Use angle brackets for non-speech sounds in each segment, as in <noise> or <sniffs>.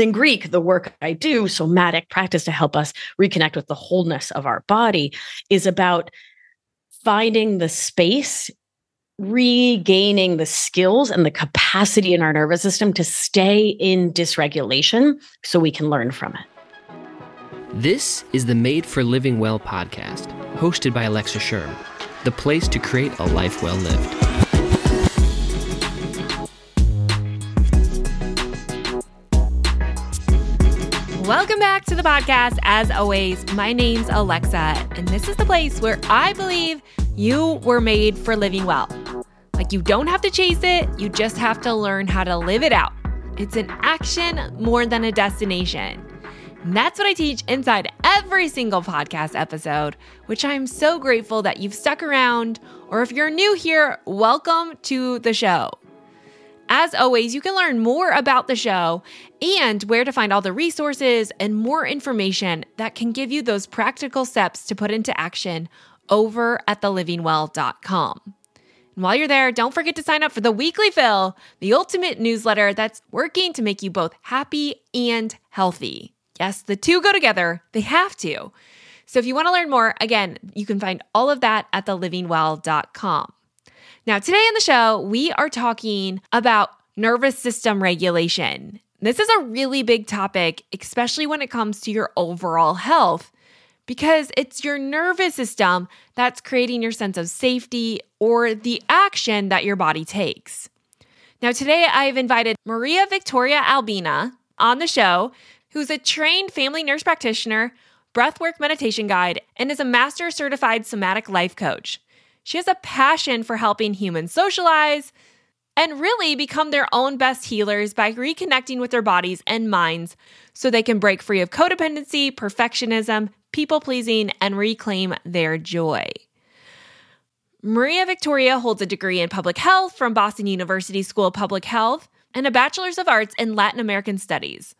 in Greek, the work I do, somatic practice to help us reconnect with the wholeness of our body, is about finding the space, regaining the skills and the capacity in our nervous system to stay in dysregulation so we can learn from it. This is the Made for Living Well podcast, hosted by Alexa Schirm, the place to create a life well lived. Welcome back to the podcast. As always, my name's Alexa, and this is the place where I believe you were made for living well. Like, you don't have to chase it, you just have to learn how to live it out. It's an action more than a destination. And that's what I teach inside every single podcast episode, which I'm so grateful that you've stuck around. Or if you're new here, welcome to the show. As always, you can learn more about the show and where to find all the resources and more information that can give you those practical steps to put into action over at thelivingwell.com. And while you're there, don't forget to sign up for the weekly fill, the ultimate newsletter that's working to make you both happy and healthy. Yes, the two go together, they have to. So if you want to learn more, again, you can find all of that at thelivingwell.com. Now, today on the show, we are talking about nervous system regulation. This is a really big topic, especially when it comes to your overall health, because it's your nervous system that's creating your sense of safety or the action that your body takes. Now, today I've invited Maria Victoria Albina on the show, who's a trained family nurse practitioner, breathwork meditation guide, and is a master certified somatic life coach. She has a passion for helping humans socialize and really become their own best healers by reconnecting with their bodies and minds so they can break free of codependency, perfectionism, people pleasing, and reclaim their joy. Maria Victoria holds a degree in public health from Boston University School of Public Health and a bachelor's of arts in Latin American studies.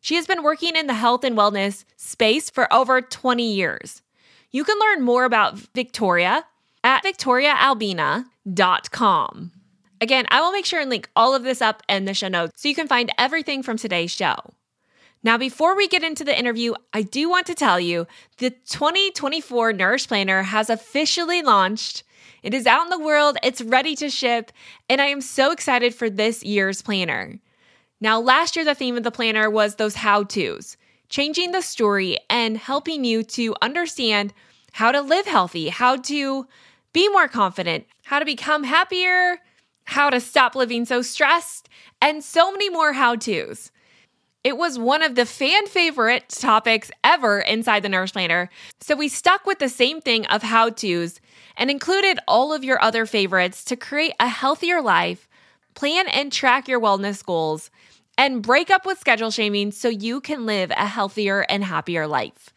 She has been working in the health and wellness space for over 20 years. You can learn more about Victoria at victoriaalbina.com. Again, I will make sure and link all of this up in the show notes so you can find everything from today's show. Now, before we get into the interview, I do want to tell you the 2024 Nourish Planner has officially launched. It is out in the world, it's ready to ship, and I am so excited for this year's planner. Now, last year, the theme of the planner was those how to's, changing the story and helping you to understand how to live healthy, how to be more confident, how to become happier, how to stop living so stressed, and so many more how to's. It was one of the fan favorite topics ever inside the Nourish Planner. So we stuck with the same thing of how to's and included all of your other favorites to create a healthier life, plan and track your wellness goals, and break up with schedule shaming so you can live a healthier and happier life.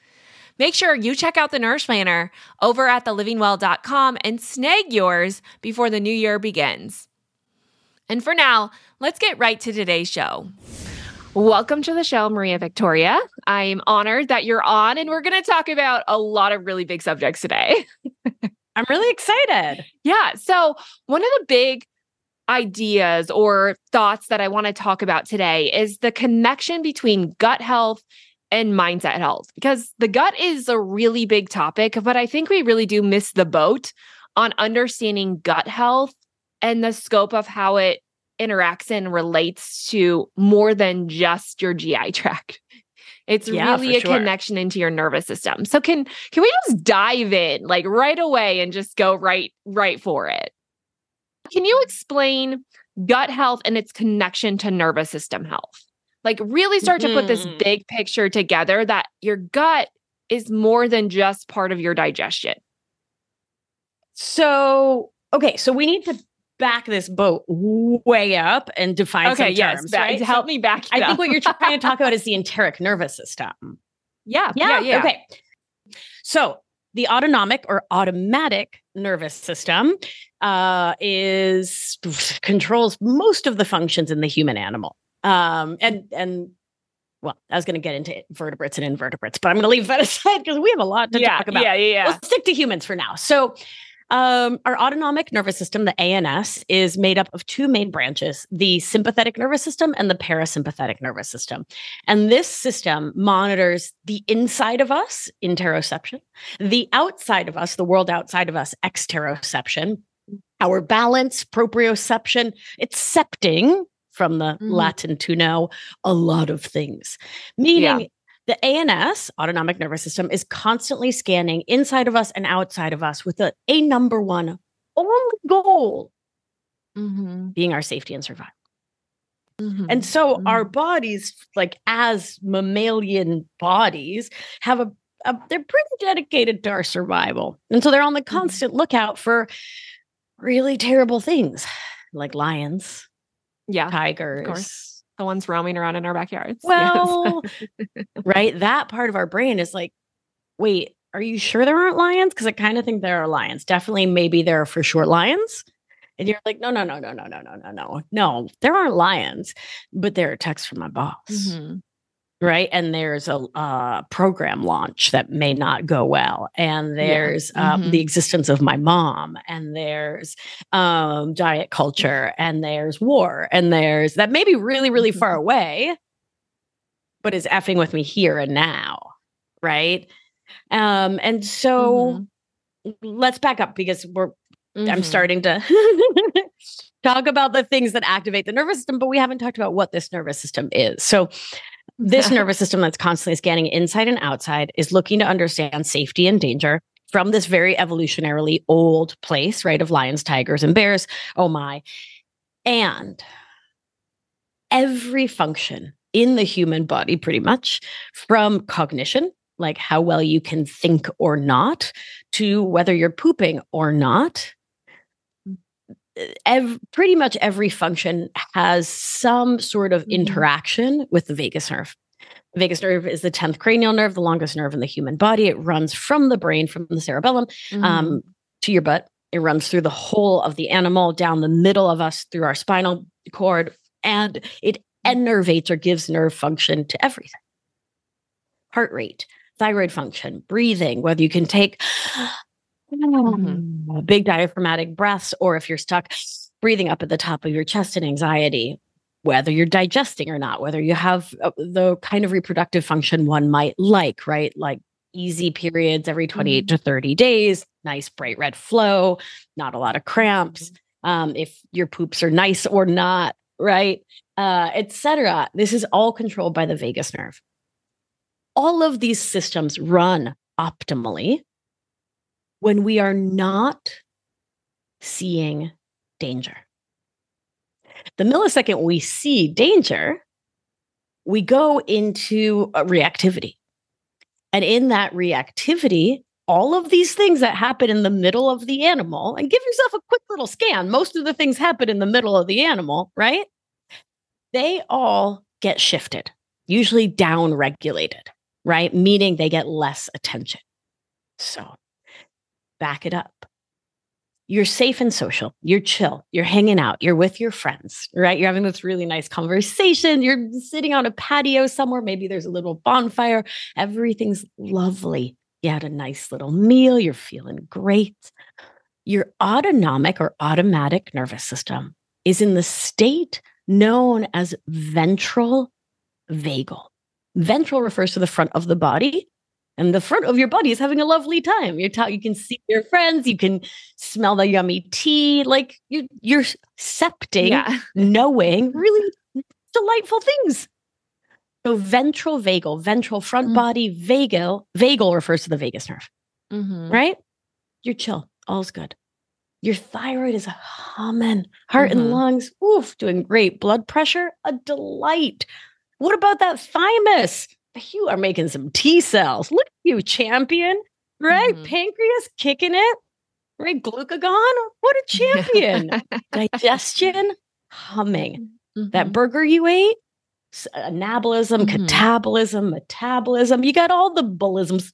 Make sure you check out the Nourish Planner over at thelivingwell.com and snag yours before the new year begins. And for now, let's get right to today's show. Welcome to the show, Maria Victoria. I'm honored that you're on, and we're going to talk about a lot of really big subjects today. <laughs> I'm really excited. Yeah. So, one of the big ideas or thoughts that I want to talk about today is the connection between gut health and mindset health because the gut is a really big topic, but I think we really do miss the boat on understanding gut health and the scope of how it interacts and relates to more than just your GI <laughs> tract. It's yeah, really a sure. connection into your nervous system. So can can we just dive in like right away and just go right right for it? Can you explain gut health and its connection to nervous system health? Like, really start mm-hmm. to put this mm-hmm. big picture together that your gut is more than just part of your digestion. So, okay, so we need to back this boat way up and define okay, yes, terms, right? help so me back. I think what you're <laughs> trying to talk about is the enteric nervous system. Yeah, yeah, yeah. yeah. Okay. So the autonomic or automatic nervous system uh, is controls most of the functions in the human animal. Um, and and well, I was going to get into vertebrates and invertebrates, but I'm going to leave that <laughs> aside because we have a lot to yeah, talk about. Yeah, yeah, yeah. Let's stick to humans for now. So, Um, our autonomic nervous system, the ANS, is made up of two main branches the sympathetic nervous system and the parasympathetic nervous system. And this system monitors the inside of us, interoception, the outside of us, the world outside of us, exteroception, our balance, proprioception, it's septing from the mm-hmm. Latin to know a lot of things, meaning yeah. The ANS, autonomic nervous system, is constantly scanning inside of us and outside of us with a, a number one only goal mm-hmm. being our safety and survival. Mm-hmm. And so mm-hmm. our bodies, like as mammalian bodies, have a, a, they're pretty dedicated to our survival. And so they're on the mm-hmm. constant lookout for really terrible things like lions, yeah, tigers, the ones roaming around in our backyards. <laughs> Well, yes. right. That part of our brain is like, wait, are you sure there aren't lions? Because I kind of think there are lions. Definitely, maybe there are for sure lions. And you're like, no, no, no, no, no, no, no, no, no. No, there aren't lions, but there are texts from my boss. Mm-hmm right and there's a uh, program launch that may not go well and there's yeah. um, mm-hmm. the existence of my mom and there's um, diet culture and there's war and there's that may be really really far mm-hmm. away but is effing with me here and now right um, and so mm-hmm. let's back up because we're i'm mm-hmm. starting to <laughs> talk about the things that activate the nervous system but we haven't talked about what this nervous system is so this nervous system that's constantly scanning inside and outside is looking to understand safety and danger from this very evolutionarily old place, right? Of lions, tigers, and bears. Oh my. And every function in the human body, pretty much from cognition, like how well you can think or not, to whether you're pooping or not, ev- pretty much every function has some sort of mm-hmm. interaction with the vagus nerve. The vagus nerve is the 10th cranial nerve, the longest nerve in the human body. It runs from the brain, from the cerebellum um, mm-hmm. um, to your butt. It runs through the whole of the animal, down the middle of us, through our spinal cord, and it innervates or gives nerve function to everything heart rate, thyroid function, breathing, whether you can take mm-hmm. big diaphragmatic breaths, or if you're stuck breathing up at the top of your chest in anxiety, whether you're digesting or not, whether you have uh, the kind of reproductive function one might like, right? Like easy periods every 28 mm-hmm. to 30 days, nice bright red flow, not a lot of cramps. Mm-hmm. Um, if your poops are nice or not, right? Uh, etc. This is all controlled by the vagus nerve. All of these systems run optimally when we are not seeing danger. The millisecond we see danger, we go into reactivity. And in that reactivity, all of these things that happen in the middle of the animal, and give yourself a quick little scan. Most of the things happen in the middle of the animal, right? They all get shifted, usually down regulated, right? Meaning they get less attention. So back it up. You're safe and social. You're chill. You're hanging out. You're with your friends, right? You're having this really nice conversation. You're sitting on a patio somewhere. Maybe there's a little bonfire. Everything's lovely. You had a nice little meal. You're feeling great. Your autonomic or automatic nervous system is in the state known as ventral vagal. Ventral refers to the front of the body and the front of your body is having a lovely time. You're ta- you can see your friends, you can smell the yummy tea, like you you're septing, yeah. <laughs> knowing really delightful things. So ventral vagal, ventral front mm-hmm. body, vagal, vagal refers to the vagus nerve. Mm-hmm. Right? You're chill. All's good. Your thyroid is humming, heart mm-hmm. and lungs, oof, doing great. Blood pressure, a delight. What about that thymus? You are making some T cells. Look at you, champion, right? Mm-hmm. Pancreas kicking it, right? Glucagon, what a <laughs> champion. <laughs> Digestion humming. Mm-hmm. That burger you ate, anabolism, mm-hmm. catabolism, metabolism. You got all the bullisms.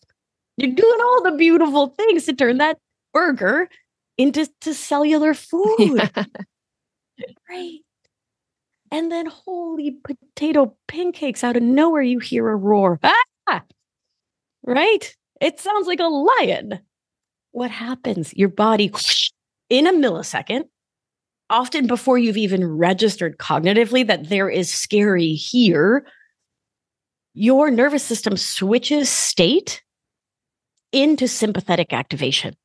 You're doing all the beautiful things to turn that burger into cellular <laughs> food. Yeah. Great. And then, holy potato pancakes, out of nowhere, you hear a roar. Ah! Right? It sounds like a lion. what happens? Your body <sniffs> in a millisecond, often before you've even registered cognitively that there is scary here, your nervous system switches state into sympathetic activation,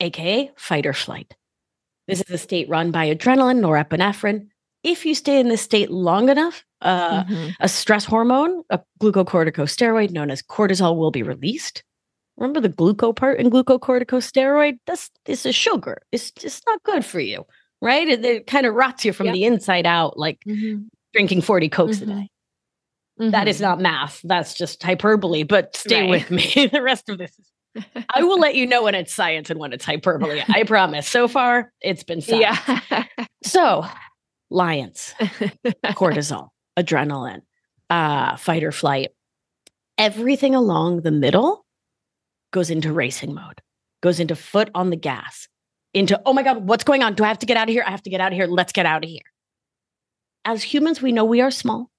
aka fight or flight. This is a state run by adrenaline, norepinephrine. If you stay in this state long enough, uh, mm-hmm. a stress hormone, a glucocorticosteroid known as cortisol, will be released. Remember the gluco part in glucocorticosteroid? That's this is sugar. It's just not good for you, right? It, it kind of rots you from yep. the inside out, like mm-hmm. drinking 40 cokes mm-hmm. a day. That is mm-hmm. not math. That's just hyperbole, but stay right. with me. <laughs> the rest of this is <laughs> I will let you know when it's science and when it's hyperbole. I promise. So far, it's been science. Yeah. so, lions, <laughs> cortisol, adrenaline, uh, fight or flight, everything along the middle goes into racing mode, goes into foot on the gas, into, oh my God, what's going on? Do I have to get out of here? I have to get out of here. Let's get out of here. As humans, we know we are small,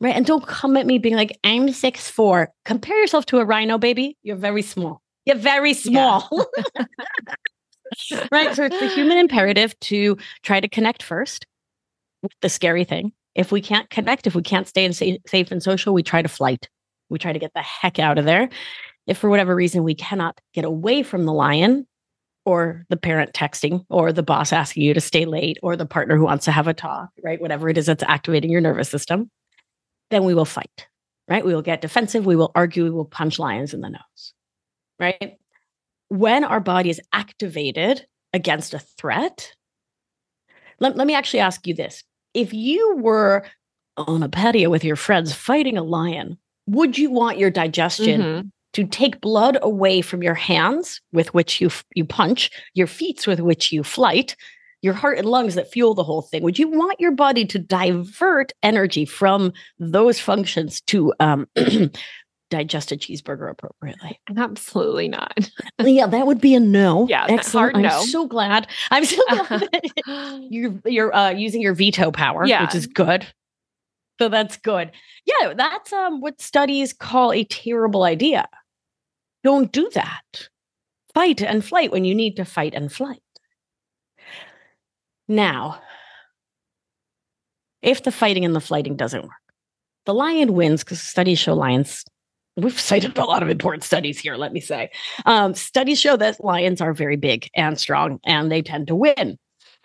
right? And don't come at me being like, I'm six four. Compare yourself to a rhino, baby. You're very small. You're very small. Yeah. <laughs> <laughs> <laughs> right. So it's the human imperative to try to connect first with the scary thing. If we can't connect, if we can't stay in safe, safe and social, we try to flight. We try to get the heck out of there if for whatever reason we cannot get away from the lion or the parent texting or the boss asking you to stay late or the partner who wants to have a talk, right? Whatever it is that's activating your nervous system, then we will fight, right? We will get defensive. We will argue. We will punch lions in the nose, right? When our body is activated against a threat, let, let me actually ask you this. If you were on a patio with your friends fighting a lion, would you want your digestion mm-hmm to take blood away from your hands with which you you punch, your feet with which you flight, your heart and lungs that fuel the whole thing. Would you want your body to divert energy from those functions to um, <clears throat> digest a cheeseburger appropriately? Absolutely not. <laughs> yeah, that would be a no. Yeah, excellent. I'm so glad. I'm so glad <laughs> <laughs> you're you're uh, using your veto power, yeah. which is good. So that's good. Yeah, that's um what studies call a terrible idea. Don't do that. Fight and flight when you need to fight and flight. Now, if the fighting and the flighting doesn't work, the lion wins because studies show lions. We've cited a lot of important studies here, let me say. Um, studies show that lions are very big and strong and they tend to win.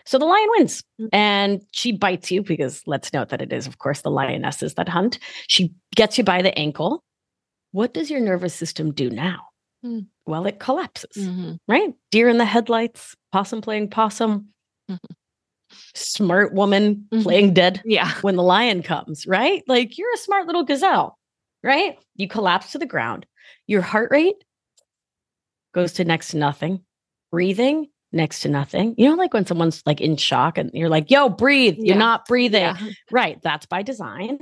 So the lion wins mm. and she bites you because let's note that it is, of course, the lionesses that hunt. She gets you by the ankle. What does your nervous system do now? Mm. Well, it collapses, mm-hmm. right? Deer in the headlights, possum playing possum, mm-hmm. smart woman mm-hmm. playing dead. Yeah. When the lion comes, right? Like you're a smart little gazelle, right? You collapse to the ground. Your heart rate goes to next to nothing. Breathing next to nothing. You know, like when someone's like in shock and you're like, yo, breathe. You're not breathing. Yeah. <laughs> Right. That's by design.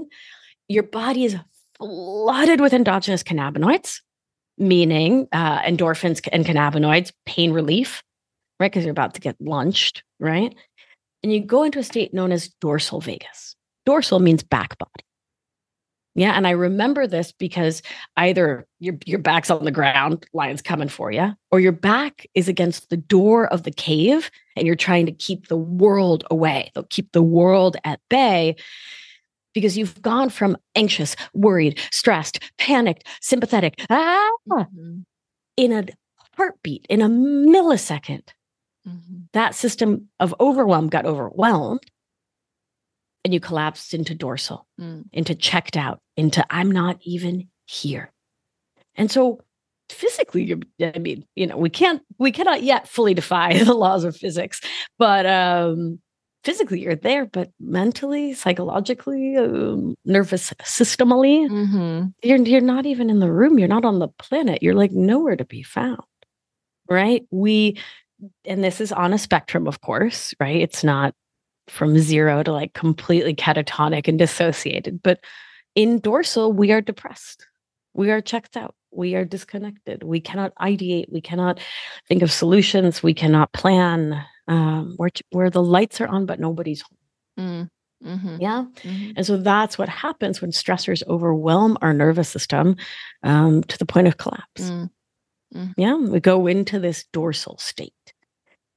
Your body is flooded with endogenous cannabinoids meaning uh, endorphins and cannabinoids, pain relief, right? Because you're about to get lunched, right? And you go into a state known as dorsal vagus. Dorsal means back body. Yeah, and I remember this because either your your back's on the ground, lion's coming for you, or your back is against the door of the cave and you're trying to keep the world away. They'll keep the world at bay because you've gone from anxious, worried, stressed, panicked, sympathetic, ah, mm-hmm. in a heartbeat, in a millisecond. Mm-hmm. That system of overwhelm got overwhelmed and you collapsed into dorsal, mm. into checked out, into I'm not even here. And so physically i mean you know we can't we cannot yet fully defy <laughs> the laws of physics but um physically you're there, but mentally, psychologically, um, nervous systemally, mm-hmm. you're you're not even in the room. You're not on the planet. You're like nowhere to be found. Right? We and this is on a spectrum, of course, right? It's not from zero to like completely catatonic and dissociated, but in dorsal, we are depressed. We are checked out. We are disconnected. We cannot ideate. We cannot think of solutions. We cannot plan um, where where the lights are on but nobody's home. Mm. Mm-hmm. Yeah. Mm-hmm. And so that's what happens when stressors overwhelm our nervous system um, to the point of collapse. Mm. Mhm. Yeah, we go into this dorsal state.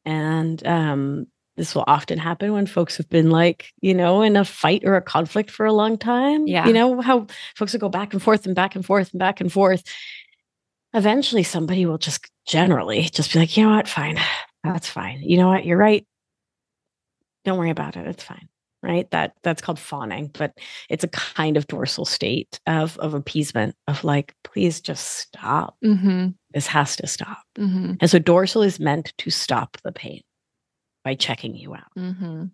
And um, this will often happen when folks have been like, you know, in a fight or a conflict for a long time. Yeah. You know, how folks will go back and forth and back and forth and back and forth. Eventually, somebody will just generally just be like, you know what? Fine. That's fine. You know what? You're right. Don't worry about it. It's fine. Right. That that's called fawning, but it's a kind of dorsal state of of appeasement of like, please just stop. Mm-hmm. This has to stop. Mm-hmm. And so dorsal is meant to stop the pain by checking you out. Mm-hmm.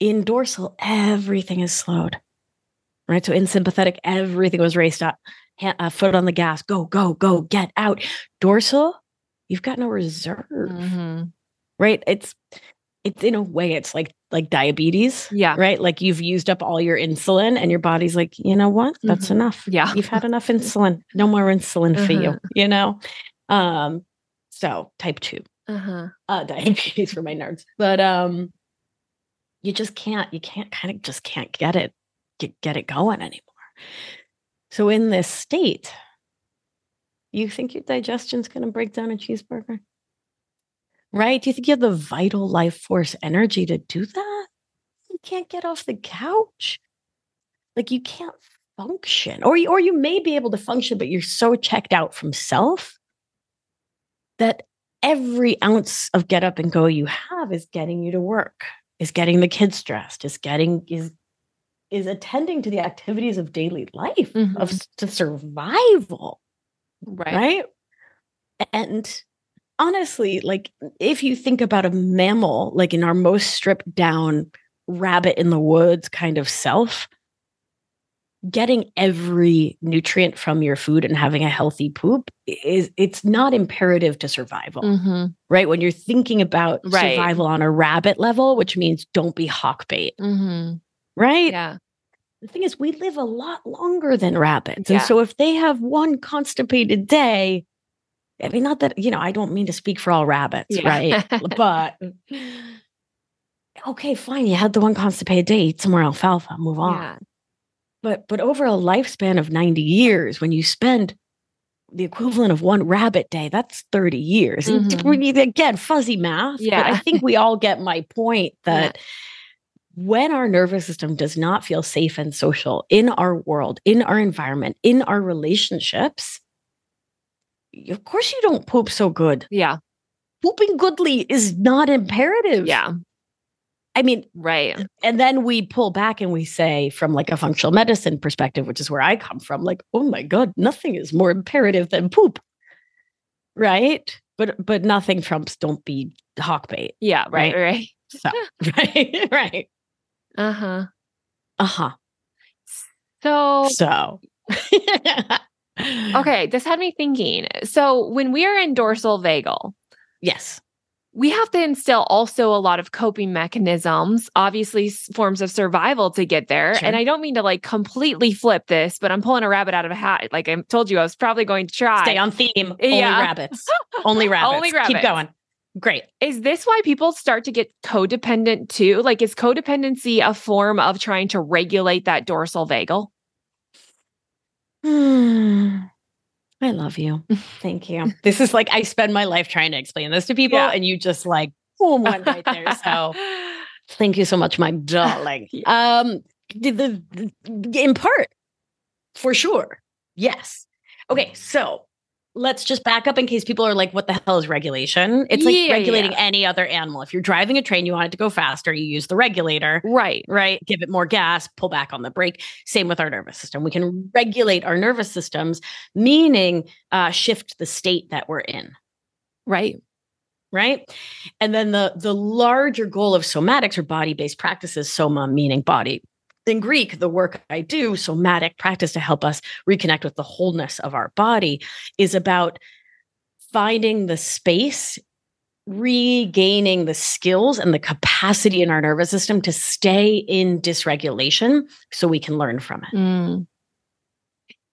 In dorsal, everything is slowed. Right. So in sympathetic, everything was raced up, hand, uh, foot on the gas, go, go, go, get out. Dorsal, you've got no reserve. Mm-hmm. Right. It's it's in a way, it's like like diabetes. Yeah. Right. Like you've used up all your insulin and your body's like, you know what? That's Mhm. enough. Yeah. You've had <laughs> enough insulin. No more insulin for you, Uh-huh. you know? Um, so type two. Uh-huh. uh diabetes <laughs> for my nerds. But um you just can't you can't kind of just can't get it get, get it going anymore. So in this state you think your digestion's going to break down a cheeseburger? Right? Do you think you have the vital life force energy to do that? You can't get off the couch? Like you can't function. Or you, or you may be able to function but you're so checked out from self that every ounce of get up and go you have is getting you to work is getting the kids dressed is getting is is attending to the activities of daily life of Mhm. s- to survival Right. right and honestly like if you think about a mammal like in our most stripped down rabbit in the woods kind of self getting every nutrient from your food and having a healthy poop is it's not imperative to survival Mm-hmm. right when you're thinking about Right. survival on a rabbit level which means don't be hawk bait Mm-hmm. right Yeah. the thing is we live a lot longer than rabbits Yeah. and so if they have one constipated day i mean not that you know i don't mean to speak for all rabbits Yeah. right <laughs> but okay fine you had the one constipated day eat some more alfalfa move on Yeah. But but over a lifespan of 90 years when you spend the equivalent of one rabbit day that's 30 years And Mhm. we again fuzzy math but i think we all get my point <laughs> Yeah. that when our nervous system does not feel safe and social in our world in our environment in our relationships of course you don't poop so good Yeah. pooping goodly is not imperative Yeah. I mean Right. and then we pull back and we say from like a functional medicine perspective which is where i come from like oh my god nothing is more imperative than poop right but but nothing trumps don't be hawk bait Yeah. Right. Right. so <laughs> right right Uh-huh. uh-huh So so <laughs> okay, this had me thinking. So when we are in dorsal vagal, yes we have to instill also a lot of coping mechanisms, obviously forms of survival to get there. Sure. And I don't mean to like completely flip this, but I'm pulling a rabbit out of a hat. Like I told you, I was probably going to try. stay on theme only Yeah. rabbits <laughs> only rabbits Only rabbits. keep going great Is this why people start to get codependent too? Like, is codependency a form of trying to regulate that dorsal vagal? Hmm. I love you. <laughs> Thank you. <laughs> This is like I spend my life trying to explain this to people, Yeah. and you just like boom went right there. <laughs> So thank you so much, my darling. Um, the, the- in part, for sure, yes. Okay, so let's just back up in case people are like, "What the hell is regulation?" It's like Yeah, regulating yeah. any other animal. If you're driving a train, you want it to go faster, you use the regulator right. right? Give it more gas, pull back on the brake. Same with our nervous system. We can regulate our nervous systems, meaning uh, shift the state that we're in, Right. right? And then the the larger goal of somatics or body based practices, soma meaning body. In Greek, the work I do, somatic practice to help us reconnect with the wholeness of our body, is about finding the space regaining the skills and the capacity in our nervous system to stay in dysregulation so we can learn from it. Mm.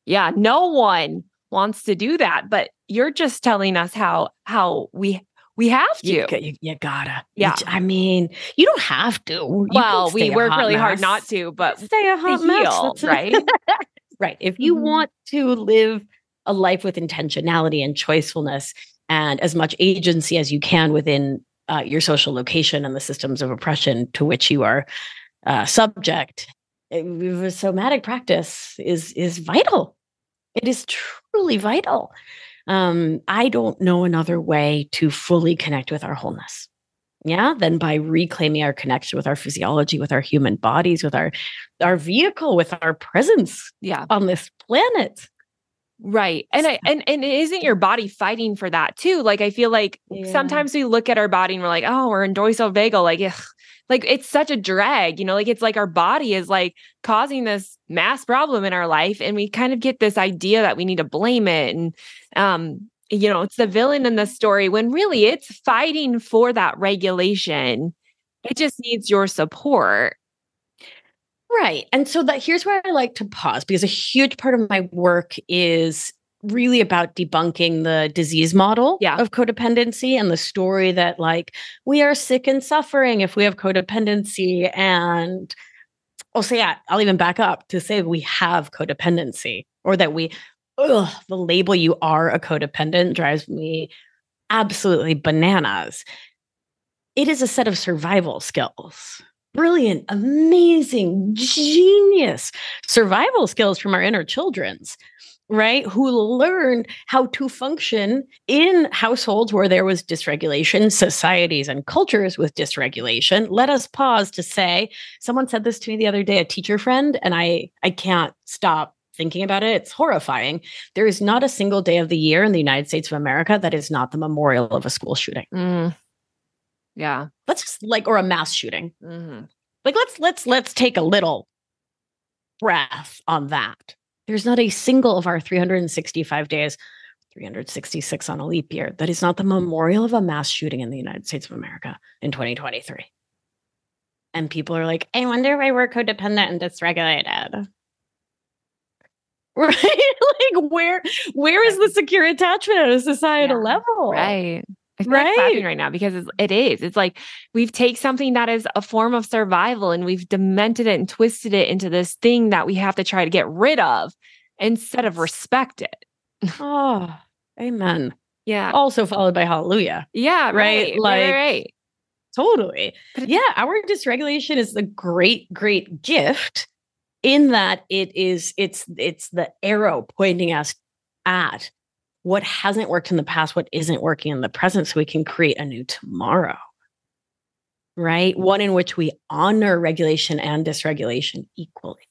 Yeah, no one wants to do that, but you're just telling us how how we we have to. You, you, you gotta. Yeah. I mean, you don't have to. You well, we work really hard not to, but stay a hot mess. right? <laughs> right. If you Mhm. want to live a life with intentionality and choicefulness and as much agency as you can within uh, your social location and the systems of oppression to which you are uh, subject. It, somatic practice is is vital. It is truly vital. Um, I don't know another way to fully connect with our wholeness. Yeah, than by reclaiming our connection with our physiology, with our human bodies, with our our vehicle, with our presence yeah. on this planet. Right. And I and and isn't your body fighting for that too? Like I feel like yeah. sometimes we look at our body and we're like, oh, we're in dorsal vagal. Like, ugh. Like it's such a drag, you know, like it's like our body is like causing this mass problem in our life. And we kind of get this idea that we need to blame it. And um, you know, it's the villain in the story when really it's fighting for that regulation. It just needs your support. Right. And so that here's where I like to pause because a huge part of my work is really about debunking the disease model yeah. of codependency and the story that like we are sick and suffering if we have codependency and I'll say yeah, I'll even back up to say we have codependency or that we ugh, the label you are a codependent drives me absolutely bananas. It is a set of survival skills brilliant, amazing, genius survival skills from our inner children's, right? Who learned how to function in households where there was dysregulation, societies and cultures with dysregulation. Let us pause to say, someone said this to me the other day, a teacher friend, and I I can't stop thinking about it, it's horrifying. There is not a single day of the year in the United States of America that is not the memorial of a school shooting. Mm. Yeah. Let's just like, or a mass shooting. Mm-hmm. Like, let's, let's, let's take a little breath on that. There's not a single of our 365 days, 366 on a leap year, that is not the hmm. memorial of a mass shooting in the United States of America in 2023. And people are like, I wonder why we're codependent and dysregulated. <laughs> Right? <laughs> like where where is the secure attachment at a societal yeah, level? Right. I feel right. like laughing right now because it's, it is. It's like we've taken something that is a form of survival and we've demented it and twisted it into this thing that we have to try to get rid of instead of respect it. <laughs> oh, amen. Yeah. Also followed by hallelujah. Yeah. Right. right like, right, right. Totally. Yeah. Our dysregulation is a great, great gift in that it is, it's, it's the arrow pointing us at what hasn't worked in the past, what isn't working in the present, so we can create a new tomorrow. Right? One in which we honor regulation and dysregulation equally.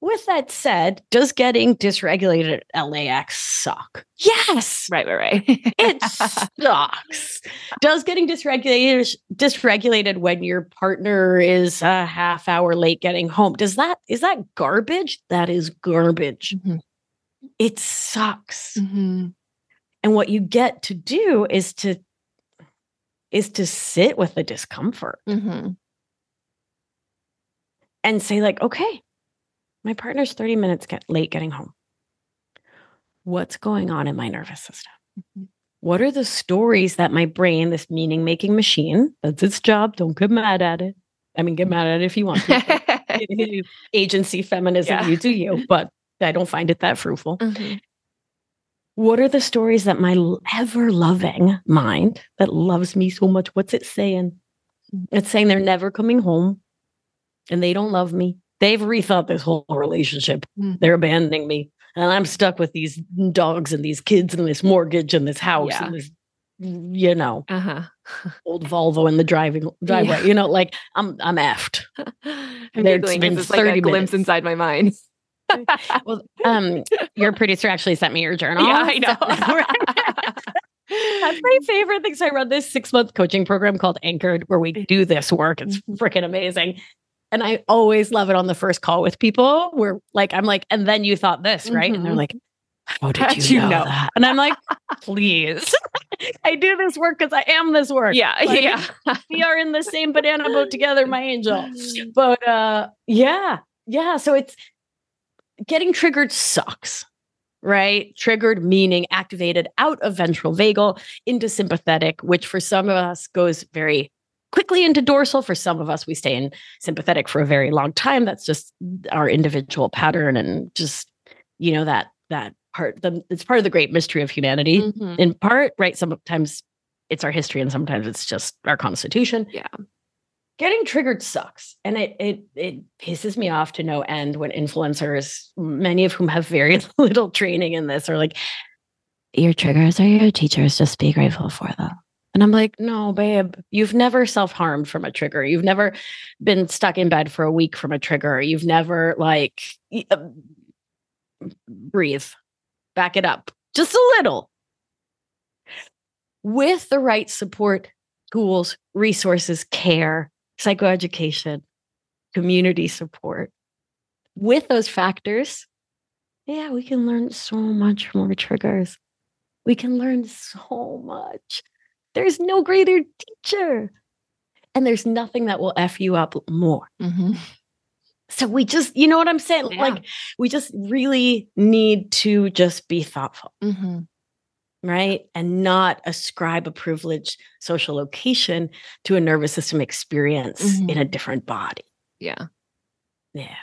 With that said, does getting dysregulated at LAX suck? Yes. Right, right, right. it <laughs> sucks. Does getting dysregulated dysregulated when your partner is a half hour late getting home? Does that is that garbage? That is garbage. Mm-hmm it sucks. Mm-hmm. And what you get to do is to is to sit with the discomfort mm-hmm. and say like, okay, my partner's 30 minutes get late getting home. What's going on in my nervous system? Mm-hmm. What are the stories that my brain, this meaning making machine, that's its job. Don't get mad at it. I mean, get mad at it if you want to. <laughs> <laughs> Agency feminism, yeah. you do you. But I don't find it that fruitful. Mm-hmm. What are the stories that my ever loving mind that loves me so much? What's it saying? It's saying they're never coming home and they don't love me. They've rethought this whole relationship. Mm-hmm. They're abandoning me. And I'm stuck with these dogs and these kids and this mortgage and this house yeah. and this, you know, uh-huh. old Volvo in the driving <laughs> driveway. Yeah. You know, like I'm I'm effed. <laughs> I'm There's been it's 30 like a glimpse inside my mind <laughs> well, um, your producer actually sent me your journal. Yeah, I know. <laughs> That's my favorite thing. So I run this six month coaching program called Anchored, where we do this work. It's mm-hmm. freaking amazing. And I always love it on the first call with people where like I'm like, and then you thought this, right? Mm-hmm. And they're mm-hmm. like, how did How'd you, know, know, that? And I'm like, please. <laughs> I do this work because I am this work. Yeah. Like, yeah. we are in the same banana boat together, my angel. But uh yeah. Yeah. So it's getting triggered sucks, right? Triggered meaning activated out of ventral vagal into sympathetic, which for some of us goes very quickly into dorsal. For some of us, we stay in sympathetic for a very long time. That's just our individual pattern and just, you know, that that part the it's part of the great mystery of humanity. Mhm. In part, right? Sometimes it's our history and sometimes it's just our constitution. Yeah. Getting triggered sucks. And it it it pisses me off to no end when influencers, many of whom have very <laughs> little training in this, are like, your triggers are your teachers, just be grateful for them. And I'm like, no, babe, you've never self harmed from a trigger. You've never been stuck in bed for a week from a trigger. You've never, like, uh, breathe, back it up just a little. With the right support, tools, resources, care, psychoeducation, community support, with those factors, yeah, we can learn so much more triggers. We can learn so much. There's no greater teacher. And there's nothing that will F you up more. Mhm. So we just, you know what I'm saying? Yeah. Like, we just really need to just be thoughtful, Mhm. Right? And not ascribe a privileged social location to a nervous system experience in a different body. Yeah. Yeah.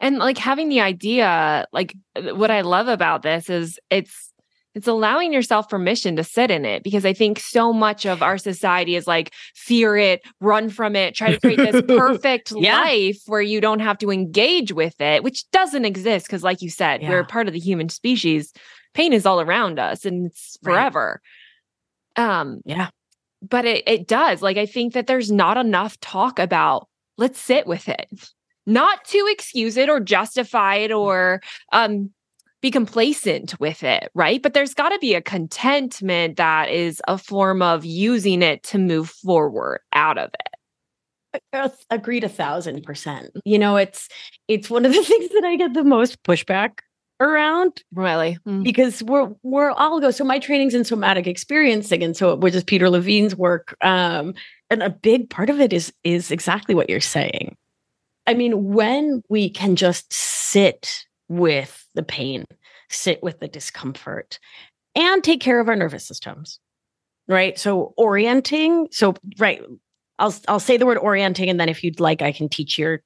and like having the idea like uh, what i love about this is it's it's allowing yourself permission to sit in it because i think so much of our society is like fear it run from it try to create this <laughs> perfect Yeah. life where you don't have to engage with it which doesn't exist because like you said Yeah. we're part of the human species pain is all around us and it's Right. forever um Yeah. but it, it does like i think that there's not enough talk about let's sit with it not to excuse it or justify it or um be complacent with it right but there's got to be a contentment that is a form of using it to move forward out of it Agreed a thousand percent. You know, it's it's one of the <laughs> things that I get the most pushback around really Mm. because we're we're all go. So my training's in somatic experiencing, and so which is Peter Levine's work. Um, and a big part of it is is exactly what you're saying. I mean, when we can just sit with the pain, sit with the discomfort, and take care of our nervous systems, right? So orienting. So right, I'll I'll say the word orienting, and then if you'd like, I can teach your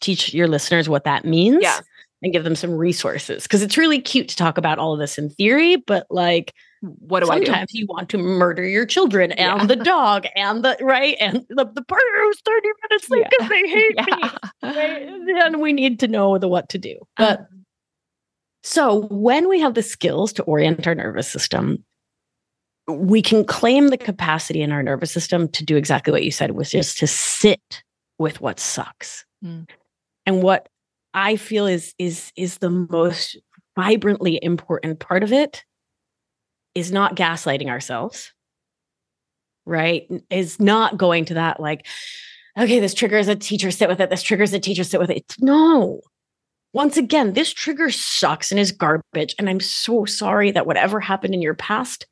teach your listeners what that means. Yeah. And give them some resources because it's really cute to talk about all of this in theory, but like what do i do sometimes you want to murder your children and Yeah. the dog and the right and the, the partner who's 30 minutes late Yeah. because they hate <laughs> me. Right? And we need to know the what to do. But so when we have the skills to orient our nervous system, we can claim the capacity in our nervous system to do exactly what you said, was just to sit with what sucks. Mm. And what I feel is is is the most vibrantly important part of it is not gaslighting ourselves. Right? Is not going to that like, okay, this triggers a teacher, sit with it. This triggers a teacher, sit with it. It's no. Once again, this trigger sucks and is garbage. And I'm so sorry that whatever happened in your past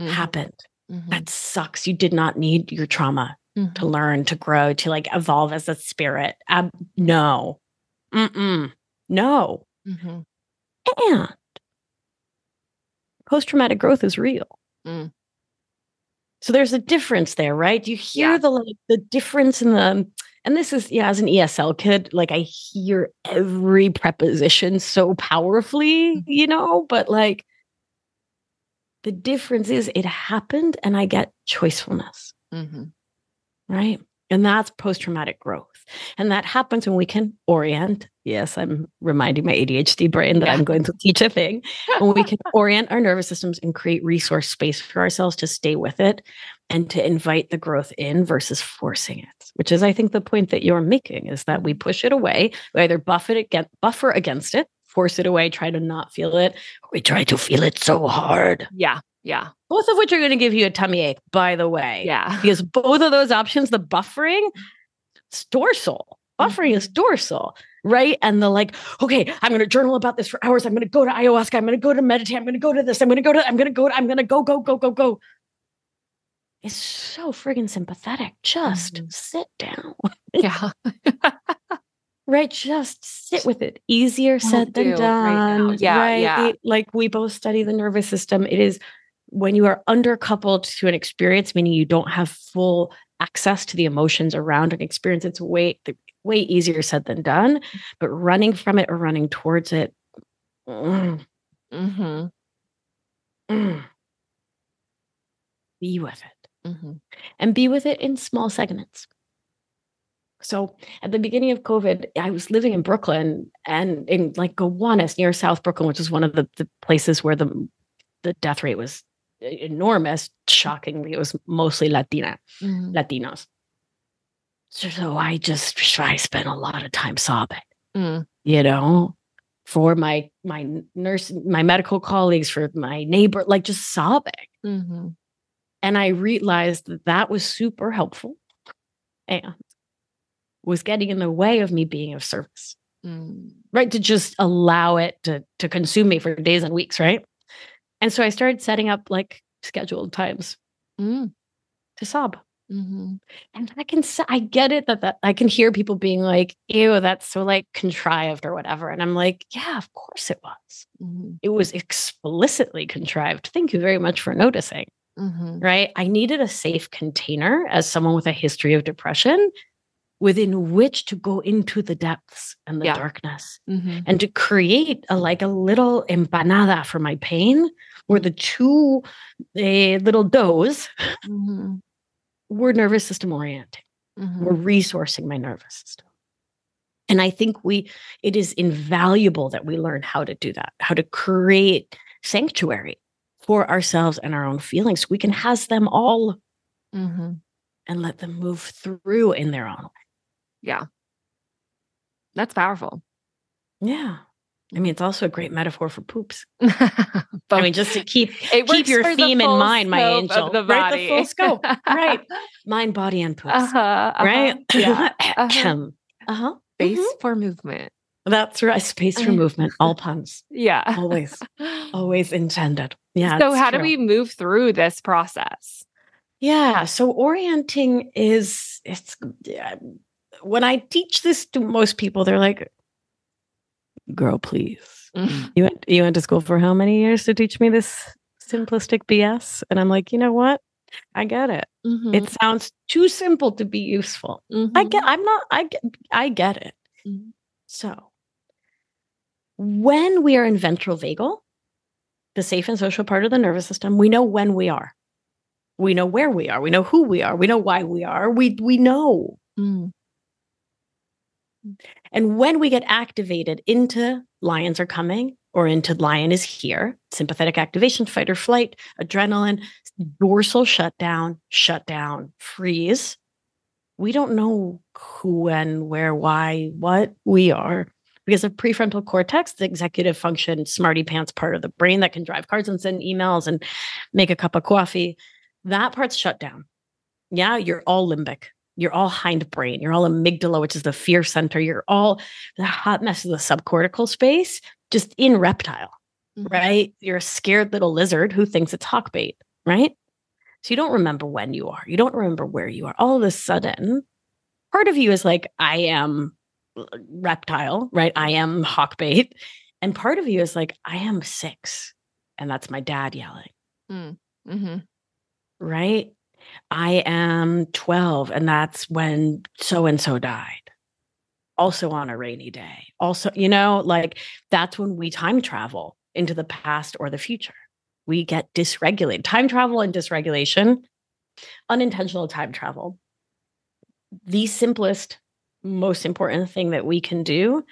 Mhm. happened. Mhm. That sucks. You did not need your trauma Mhm. to learn, to grow, to like evolve as a spirit. Ab- no. Mm-mm. No. Mhm. And post traumatic growth is real. Mm. So there's a difference there, right? You hear Yeah. the like the difference in the and this is yeah, as an ESL kid, like I hear every preposition so powerfully, Mm. you know, but like the difference is it happened and I get choicefulness, Mm-hmm. right? And that's post traumatic growth. And that happens when we can orient. Yes, I'm reminding my ADHD brain that Yeah. I'm going to <laughs> teach a thing. when we can <laughs> orient our nervous systems and create resource space for ourselves to stay with it and to invite the growth in versus forcing it, which is, I think, the point that you're making is that we push it away. We either buff it buffer against it, force it away, try to not feel it, or we try to feel it so hard. yeah yeah Both of which are going to give you a tummy ache, by the way. yeah <laughs> Because both of those options, the buffering, it's dorsal. Buffering is dorsal, right? And the like, okay, I'm going to journal about this for hours. I'm going to go to ayahuasca. I'm going to go to meditate. I'm going to go to this. I'm going to go to, I'm going to go, I'm going to go, go, go, go, go. It's so friggin' sympathetic. Just Mhm. sit down, yeah <laughs> right? Just sit with it. Easier said than do right done. Yeah, right? yeah. Like we both study the nervous system. It is when you are undercoupled to an experience, meaning you don't have full access to the emotions around an experience, it's way way easier said than done. But running from it or running towards it, mm, Mm-hmm. Mm. Be with it Mm-hmm. and be with it in small segments. So at the beginning of COVID, I was living in Brooklyn and in like Gowanus near South Brooklyn, which is one of the, the places where the the death rate was enormous. Shockingly, it was mostly Latina, Mm-hmm. Latinos. So, I just I spent a lot of time sobbing, Mm. you know, for my my nurse, my medical colleagues, for my neighbor, like just sobbing. Mm-hmm. And I realized that that was super helpful and was getting in the way of me being of service, Mm. right? To just allow it to, to consume me for days and weeks, right? And so I started setting up like scheduled times Mm. to sob. Mm-hmm. And I can, I get it that, that I can hear people being like, ew, that's so like contrived or whatever. And I'm like, yeah, of course it was. Mm-hmm. It was explicitly contrived. Thank you very much for noticing. Mm-hmm. right? I needed a safe container as someone with a history of depression within which to go into the depths and the Yeah. darkness Mm-hmm. and to create a, like a little empanada for my pain where the two uh, little doughs Mm-hmm. were nervous system orienting Mm-hmm. we're resourcing my nervous system and i think we it is invaluable that we learn how to do that how to create sanctuary for ourselves and our own feelings we can house them all Mm-hmm. and let them move through in their own way. Yeah. That's powerful. Yeah. I mean, it's also a great metaphor for poops. but <laughs> I mean, just to keep it keep your theme in mind, my angel. The Right? The full scope. Right. <laughs> mind, body, and poops. Uh-huh, uh-huh. Right? <laughs> Yeah. Uh-huh. Uh-huh. Space Mhm. for movement. That's right. Space for Uh, movement. All puns. Yeah. Always. Always intended. Yeah. so how do we move through this process? Yeah. So orienting is it's when I teach this to most people, they're like, girl, please. You went you went to school for how many years to teach me this simplistic BS? And I'm like, you know what? I get it. Mhm. It sounds too simple to be useful. I Mhm. get I'm not I get I get it. Mhm. So when we are in ventral vagal, the safe and social part of the nervous system, we know when we are. We know where we are. We know who we are. We know why we are. We we know. Mm. And when we get activated into lions are coming or into lion is here, sympathetic activation, fight or flight, adrenaline, dorsal shutdown, shutdown, freeze. We don't know who and where, why, what we are because of prefrontal cortex, the executive function, smarty pants part of the brain that can drive cars and send emails and make a cup of coffee. That part's shut down. Yeah, you're all limbic. You're all hindbrain. You're all amygdala, which is the fear center. You're all the hot mess of the subcortical space, just in reptile, Mhm. right? You're a scared little lizard who thinks it's hawk bait, right? So you don't remember when you are. You don't remember where you are. All of a sudden, part of you is like, I am uh, reptile, right? I am hawk bait. And part of you is like, I am six. And that's my dad yelling Mhm. right? I am 12, and that's when so and so died. Also on a rainy day. Also, you know, like that's when we time travel into the past or the future. We get dysregulated. Time travel and dysregulation, unintentional time travel. The simplest, most important thing that we can do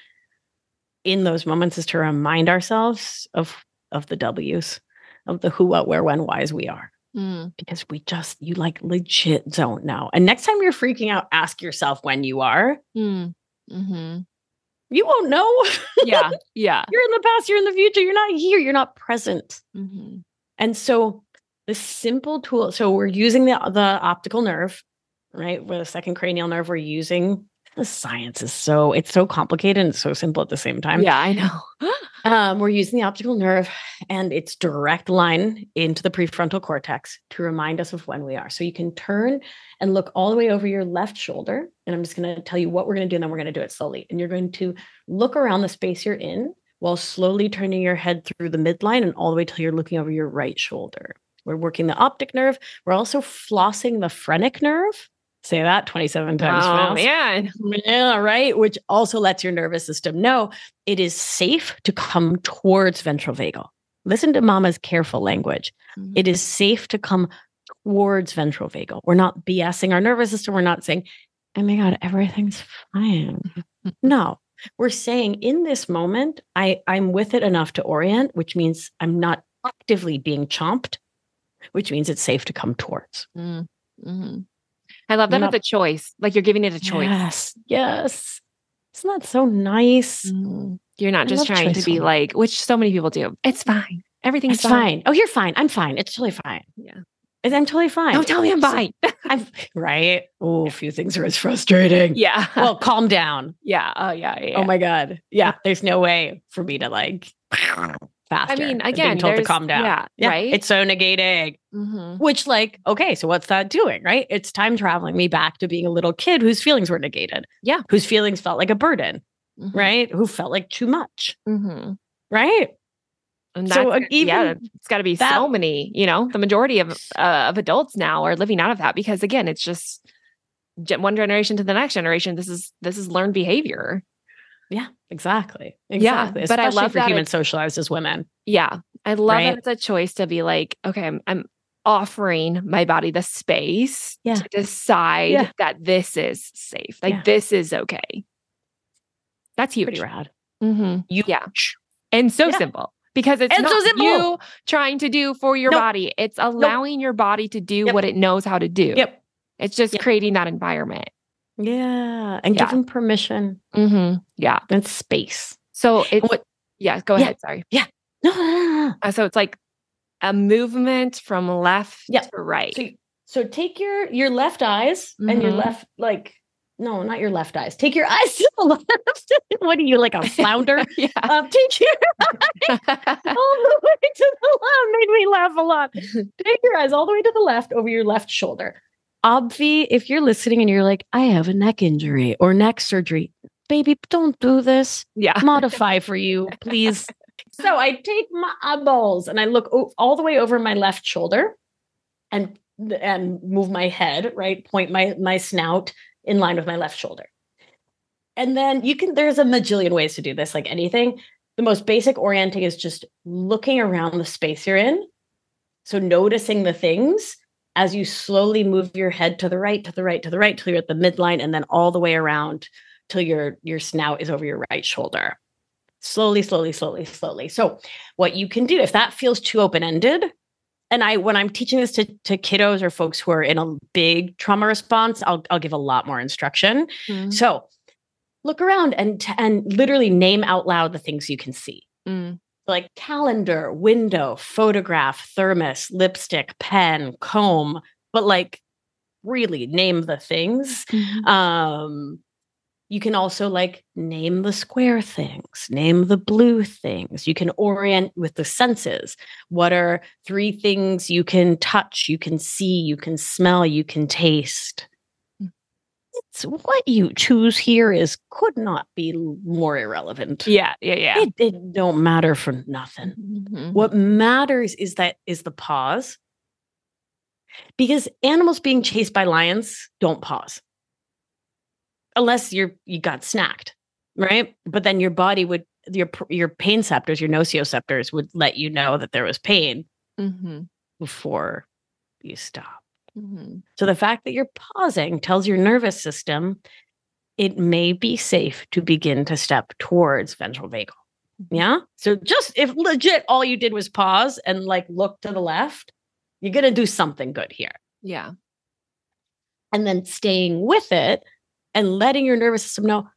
in those moments is to remind ourselves of, of the W's, of the who, what, where, when, whys we are Mm. because we just you like legit don't know. And next time you're freaking out, ask yourself when you are. Mm. Mhm. You won't know. Yeah. <laughs> Yeah. you're in the past, you're in the future, you're not here, you're not present. Mhm. And so the simple tool, so we're using the the optical nerve, right? With the second cranial nerve, we're using the science is so it's so complicated and so simple at the same time. Yeah, I know. <laughs> Um, we're using the optical nerve and its direct line into the prefrontal cortex to remind us of when we are. So you can turn and look all the way over your left shoulder. And I'm just going to tell you what we're going to do, and then we're going to do it slowly. And you're going to look around the space you're in while slowly turning your head through the midline and all the way till you're looking over your right shoulder. We're working the optic nerve. We're also flossing the phrenic nerve. Say that 27 times oh fast. man. Yeah, right. Which also lets your nervous system know it is safe to come towards ventral vagal. Listen to mama's careful language. Mhm. It is safe to come towards ventral vagal. We're not BSing our nervous system. We're not saying, oh my God, everything's fine. <laughs> no, we're saying in this moment, I, I'm with it enough to orient, which means I'm not actively being chomped, which means it's safe to come towards. Mm, mhm. I love that Not- it's a choice. Like you're giving it a choice. Yes. Yes. Isn't that so nice? Mhm. You're not I just trying to be like, which so many people do. It's fine. Everything's It's fine. Oh, you're fine. I'm fine. It's totally fine. Yeah. I'm totally fine. Don't tell me I'm fine. <laughs> I'm right. Oh, a few things are as frustrating. yeah. Well, calm down. yeah. Oh, yeah. yeah. Oh my God. Yeah. There's no way for me to like faster. I mean, again, being told to calm down. Yeah. Right. It's so negating. Mhm. Which, like, okay, so what's that doing? Right? It's time traveling me back to being a little kid whose feelings were negated. Yeah. Whose feelings felt like a burden, Mhm. right? Who felt like too much, Mhm. right? And So, that's- uh, even yeah, it's got to be that- so many. You know, the majority of uh, of adults now are living out of that because again, it's just one generation to the next generation. This is this is learned behavior. Yeah, exactly. Yeah, Exactly. but I love for it's- socialized as women. Yeah, I love Right? that it's a choice to be like, okay, I'm, I'm offering my body the space Yeah. to decide Yeah. that this is safe, like Yeah. this is okay. That's huge. Pretty rad. Mhm. You Yeah. and so Yeah. simple because it's And so not simple. you trying to do for your Nope. body. It's allowing your body to do Yep. what it knows how to do. Yep. It's just Yep. creating that environment. Yeah. And Yeah. give them permission Mm-hmm. Yeah. and space. So it's what- yeah. Go Yeah. ahead. Sorry. Yeah. no, no, no, no. Uh, so it's like a movement from left Yeah. to right. So, so take your your left eyes and your Mhm. left like no, not your left eyes. Take your eyes to the <laughs> left. what are you like a <laughs> flounder? yeah. um, take your eyes <laughs> all the way to the left. Made me laugh a lot. Take your eyes all the way to the left over your left shoulder. Obvi, if you're listening and you're like, I have a neck injury or neck surgery, baby, don't do this. yeah. Modify for you, please. <laughs> So I take my eyeballs and I look o- all the way over my left shoulder and and move my head, right? Point my my snout in line with my left shoulder. And then you can there's a majillion ways to do this like anything. The most basic orienting is just looking around the space you're in. So noticing the things as you slowly move your head to the right, to the right, to the right till you're at the midline and then all the way around till your your snout is over your right shoulder slowly slowly slowly slowly so what you can do if that feels too open-ended and i when i'm teaching this to, to kiddos or folks who are in a big trauma response i'll, I'll give a lot more instruction Mhm. so look around and and literally name out loud the things you can see Mm. Like calendar window photograph thermos lipstick pen comb but like really name the things Mhm. um you can also like name the square things name the blue things you can orient with the senses what are three things you can touch you can see you can smell you can taste. It's what you choose here is could not be more irrelevant Yeah. Yeah. Yeah. it, it don't matter for nothing Mhm. what matters is that is the pause because animals being chased by lions don't pause unless you're you got snacked right but then your body would your your pain receptors your nociceptors would let you know that there was pain Mhm. before you stop Mhm. so the fact that you're pausing tells your nervous system it may be safe to begin to step towards ventral vagal yeah. So just if legit all you did was pause and like look to the left, you're going to do something good here. Yeah. And then staying with it and letting your nervous system know,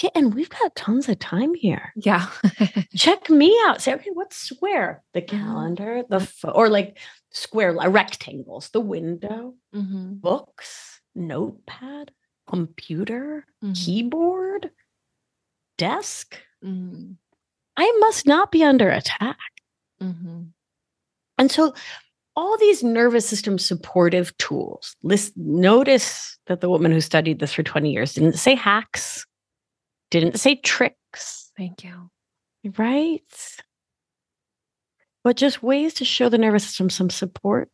yeah, and we've got tons of time here. Yeah. <laughs> Check me out. Say, okay, what's square? The calendar, the pho- or like square rectangles, the window, Mhm. books, notepad, computer, Mhm. keyboard, desk. Mhm. I must not be under attack. Mhm. And so all these nervous system supportive tools, list, notice that the woman who studied this for 20 years didn't say hacks, didn't say tricks, Thank you. right? But just ways to show the nervous system some support,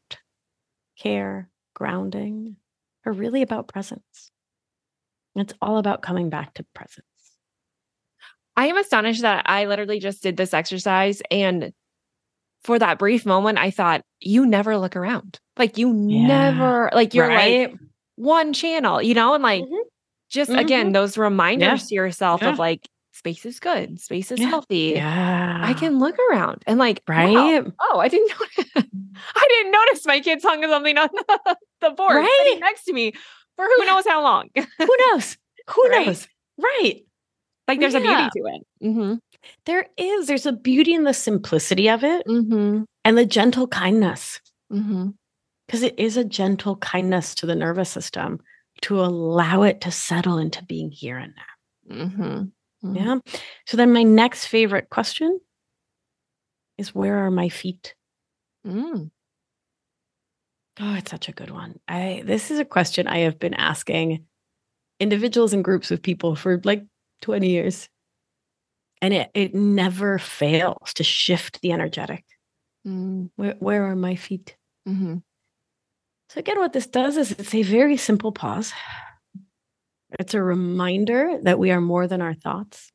care, grounding are really about presence. It's all about coming back to presence. I am astonished that I literally just did this exercise and for that brief moment, I thought, you never look around. Like you Yeah. never, like you're right? like one channel, you know, and like Mhm. Just again, those reminders to yourself Yeah. of like space is good, space is Yeah. healthy. yeah. I can look around and like, wow, right? oh, I didn't know. <laughs> I didn't notice my kids hung something on <laughs> the, the board Right? sitting next to me for who knows how long. Who knows? Who <laughs> Right? knows? Right. like there's a beauty to it. Mm-hmm. There is. There's a beauty in the simplicity of it Mm-hmm. and the gentle kindness. Mm-hmm. because it is a gentle kindness to the nervous system to allow it to settle into being here and now. Mm-hmm. Yeah. So then my next favorite question is where are my feet? Mm. Oh, it's such a good one. I this is a question I have been asking individuals and groups of people for like 20 years. And it it never fails to shift the energetic. Mm. Where where are my feet? Mm-hmm. So, again, what this does is it's a very simple pause. It's a reminder that we are more than our thoughts.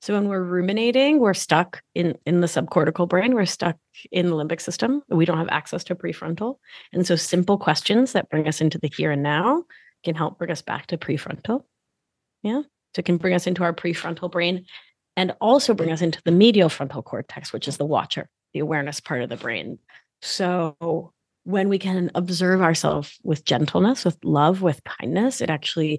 So, when we're ruminating, we're stuck in, in the subcortical brain, we're stuck in the limbic system. We don't have access to prefrontal. And so, simple questions that bring us into the here and now can help bring us back to prefrontal. Yeah. So, it can bring us into our prefrontal brain and also bring us into the medial frontal cortex, which is the watcher, the awareness part of the brain. So, when we can observe ourselves with gentleness, with love, with kindness, it actually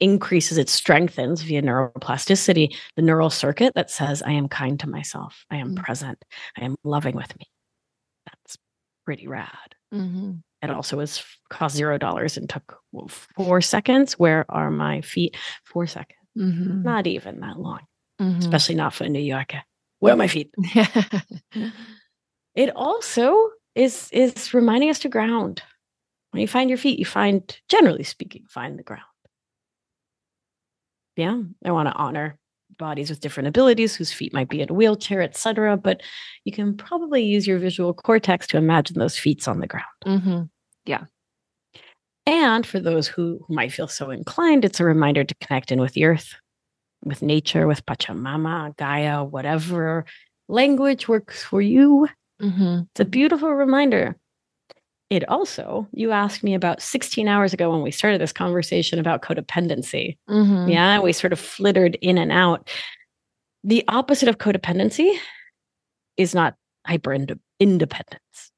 increases, it strengthens via neuroplasticity the neural circuit that says, I am kind to myself, I am Mm. present, I am loving with me. That's pretty rad. Mm-hmm. It also was cost zero dollars and took four seconds. Where are my feet? Four seconds. Mm-hmm. Not even that long, Mm-hmm. especially not for a New Yorker. Where are my feet? <laughs> it also is is reminding us to ground. When you find your feet you find generally speaking find the ground. Yeah i want to honor bodies with different abilities whose feet might be in a wheelchair etc but you can probably use your visual cortex to imagine those feet on the ground. Mm-hmm. and for those who, who might feel so inclined it's a reminder to connect in with the earth with nature with pachamama gaia whatever language works for you Mm-hmm. It's a beautiful reminder. It also, you asked me about 16 hours ago when we started this conversation about codependency. Mm-hmm. Yeah, we sort of flittered in and out. The opposite of codependency is not hyper independence,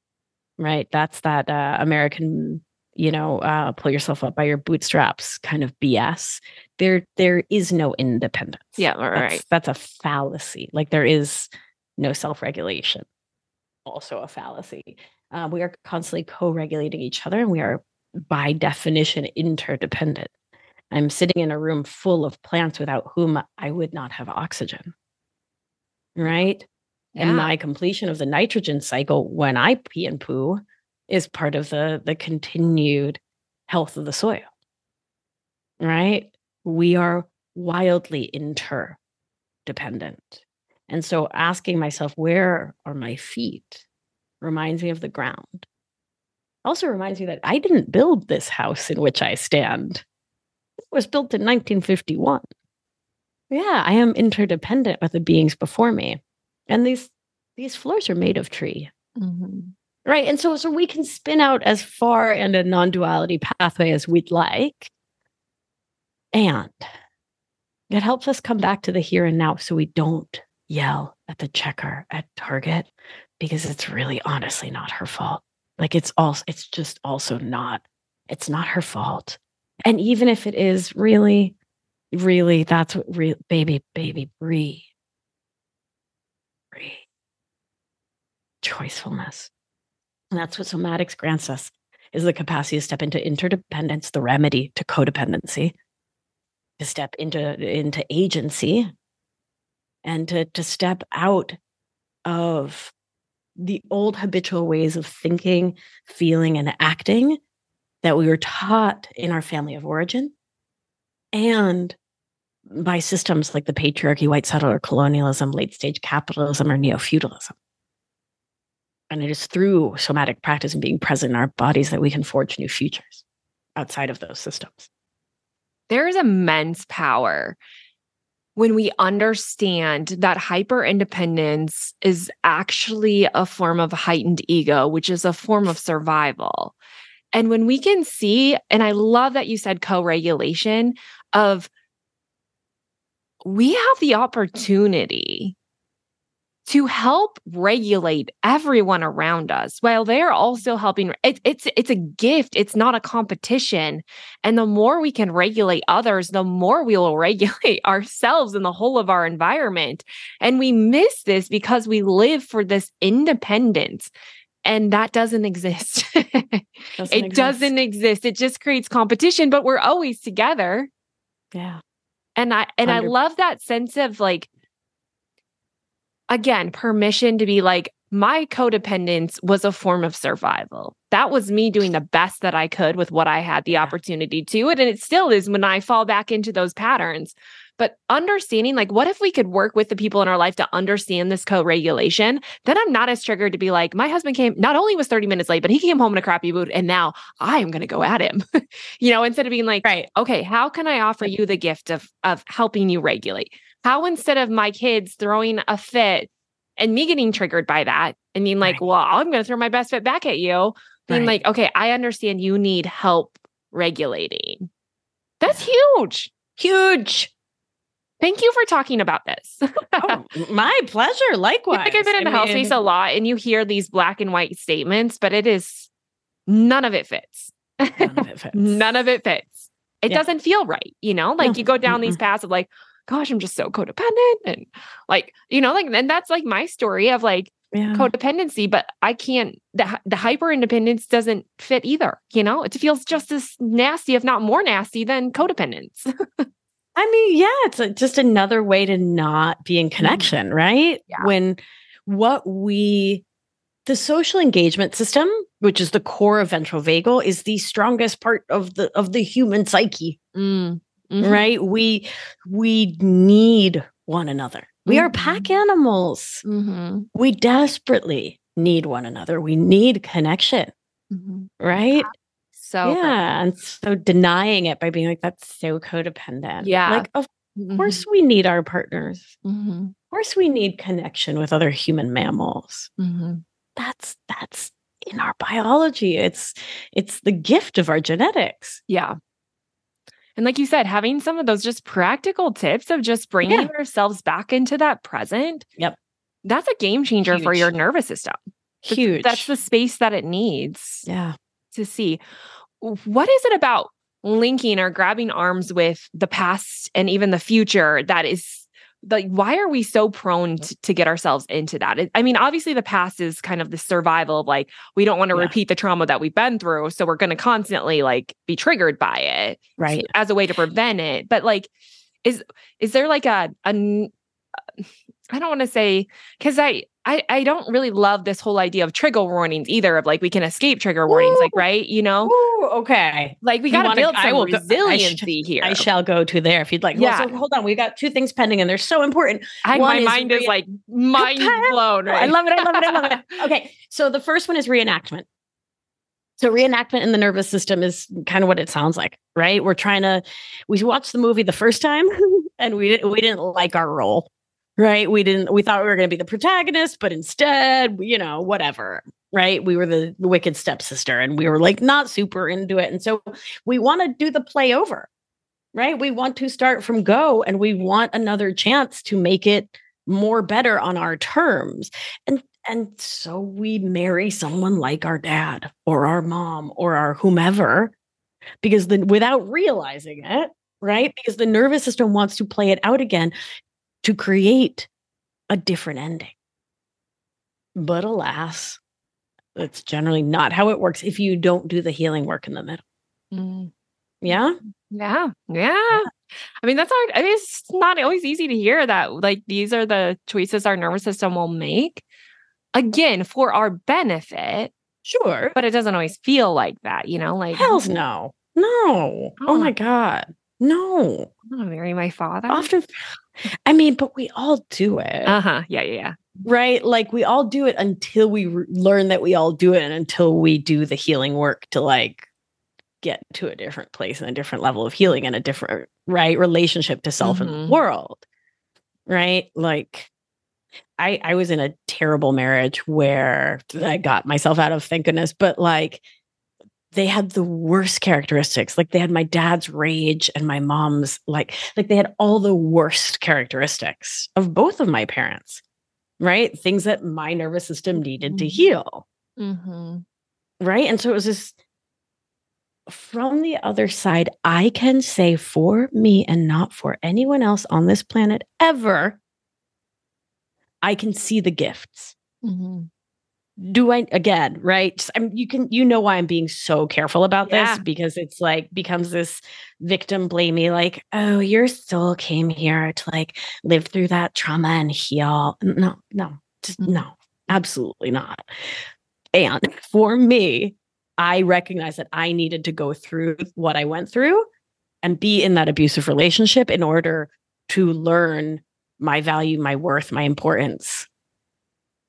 right? That's that uh, American, you know, uh, pull yourself up by your bootstraps kind of BS. There, there is no independence. Yeah, right, That's, right. that's a fallacy. Like there is no self regulation, also a fallacy. Uh, we are constantly co regulating each other and we are, by definition, interdependent. I'm sitting in a room full of plants without whom I would not have oxygen. Right. Yeah. And my completion of the nitrogen cycle when I pee and poo is part of the, the continued health of the soil. Right. We are wildly interdependent. And so asking myself, where are my feet, reminds me of the ground. Also reminds me that I didn't build this house in which I stand. It was built in 1951. Yeah, I am interdependent with the beings before me. And these these floors are made of tree. Mm-hmm. Right. And so so we can spin out as far and a non-duality pathway as we'd like. And it helps us come back to the here and now so we don't yell at the checker at Target because it's really honestly not her fault. Like it's also it's just also not it's not her fault. And even if it is really really that's what real baby baby breathe. Breathe. Choicefulness. And that's what somatics grants us is the capacity to step into interdependence, the remedy to codependency, to step into into agency and to to step out of the old habitual ways of thinking, feeling, and acting that we were taught in our family of origin and by systems like the patriarchy, white settler colonialism, late stage capitalism, or neo feudalism. And it is through somatic practice and being present in our bodies that we can forge new futures outside of those systems. There is immense power when we understand that hyper independence is actually a form of heightened ego, which is a form of survival. And when we can see, and I love that you said co regulation of we have the opportunity to help regulate everyone around us while they're also helping. It, it's it's a gift. It's not a competition. And the more we can regulate others the more we will <laughs> regulate ourselves and the whole of our environment. And we miss this because we live for this independence. And that doesn't exist. <laughs> Doesn't it exist. doesn't exist. it just creates competition but we're always together. Yeah. And i and 100%. i love that sense of like again, permission to be like, my codependence was a form of survival. That was me doing the best that I could with what I had the opportunity to. It and it still is when I fall back into those patterns. But understanding, like, what if we could work with the people in our life to understand this co regulation? Then I'm not as triggered to be like, my husband came, not only was 30 minutes late, but he came home in a crappy mood. And now I am going to go at him, <laughs> you know, instead of being like, right, okay, how can I offer you the gift of, of helping you regulate? How instead of my kids throwing a fit and me getting triggered by that and being like, right. well, I'm going to throw my best fit back at you, being right. like, okay, I understand you need help regulating. That's huge. Huge. Thank you for talking about this. oh, <laughs> my pleasure. Likewise. I think I've been in the house space a lot and you hear these black and white statements, but it is none of it fits. None of it <laughs> fits. none of it fits. It yeah. doesn't feel right. You know, like no. you go down mm these paths of like, gosh, I'm just so codependent. And like, you know, like, and that's like my story of like yeah. codependency, but I can't, the, the hyper independence doesn't fit either. You know, it feels just as nasty, if not more nasty than codependence. <laughs> I mean, yeah, it's a, just another way to not be in mm-hmm. connection, right? Yeah. When what we, the social engagement system, which is the core of ventral vagal, is the strongest part of the of the human psyche. Mm mm-hmm. right? We we need one another. We mm-hmm. are pack mm-hmm. animals. Mm-hmm. We desperately need one another. We need connection, mm-hmm. right? So yeah, and so denying it by being like that's so codependent. Yeah, like of course mm-hmm. we need our partners. Of course we need connection with other human mammals. That's that's in our biology. It's it's the gift of our genetics. Yeah. And like you said, having some of those just practical tips of just bringing yeah. ourselves back into that present. Yep. That's a game changer Huge. for your nervous system. Huge. That's, that's the space that it needs. Yeah. To see. What is it about linking or grabbing arms with the past and even the future that is like why are we so prone to, to get ourselves into that? I mean obviously the past is kind of the survival of like we don't want to yeah. repeat the trauma that we've been through so we're going to constantly like be triggered by it right. as a way to prevent it. But like is is there like a a I don't want to say because I I, I don't really love this whole idea of trigger warnings either of like we can escape trigger warnings like right you know? Ooh, okay. Like we got to build some resiliency I sh- here. I shall go to there if you'd like. Yeah well, so hold on we've got two things pending and they're so important. I, my is mind re- is like mind blown right? I love it I love it I love it. <laughs> Okay so the first one is reenactment. So reenactment in the nervous system is kind of what it sounds like, right? We're trying to we watched the movie the first time <laughs> and we didn't we didn't like our role right? We didn't, we thought we were going to be the protagonist, but instead, you know, whatever, right? We were the, the wicked stepsister and we were like not super into it. And so we want to do the play over, right? We want to start from go and we want another chance to make it more better on our terms. And and so we marry someone like our dad or our mom or our whomever because then without realizing it, right? Because the nervous system wants to play it out again to create a different ending. But alas, that's generally not how it works if you don't do the healing work in the middle. Mm. Yeah. Yeah. Yeah. I mean, that's hard. I mean, it's not always easy to hear that. Like, these are the choices our nervous system will make. Again, for our benefit. Sure. But it doesn't always feel like that, you know? Like, hell's no. No. Oh, oh my God. No. I'm gonna marry my father. Often I mean, but we all do it. Uh-huh. Yeah, yeah, yeah. Right? Like we all do it until we re- learn that we all do it and until we do the healing work to like get to a different place and a different level of healing and a different right relationship to self mm-hmm. and the world. right? Like I I was in a terrible marriage where I got myself out of, thank goodness, but like they had the worst characteristics. Like they had my dad's rage and my mom's like like they had all the worst characteristics of both of my parents. Right? Things that my nervous system needed to Mhm. heal. Mm-hmm. Right? And so it was this from the other side, I can say for me and not for anyone else on this planet ever, I can see the gifts. Mm-hmm. Do I again, right? I'm, you can you know why I'm being so careful about Yeah. this because it's like becomes this victim blamey, like, oh, your soul came here to like live through that trauma and heal. No, no, just Mhm. no, absolutely not. And <laughs> for me, I recognize that I needed to go through what I went through and be in that abusive relationship in order to learn my value, my worth, my importance,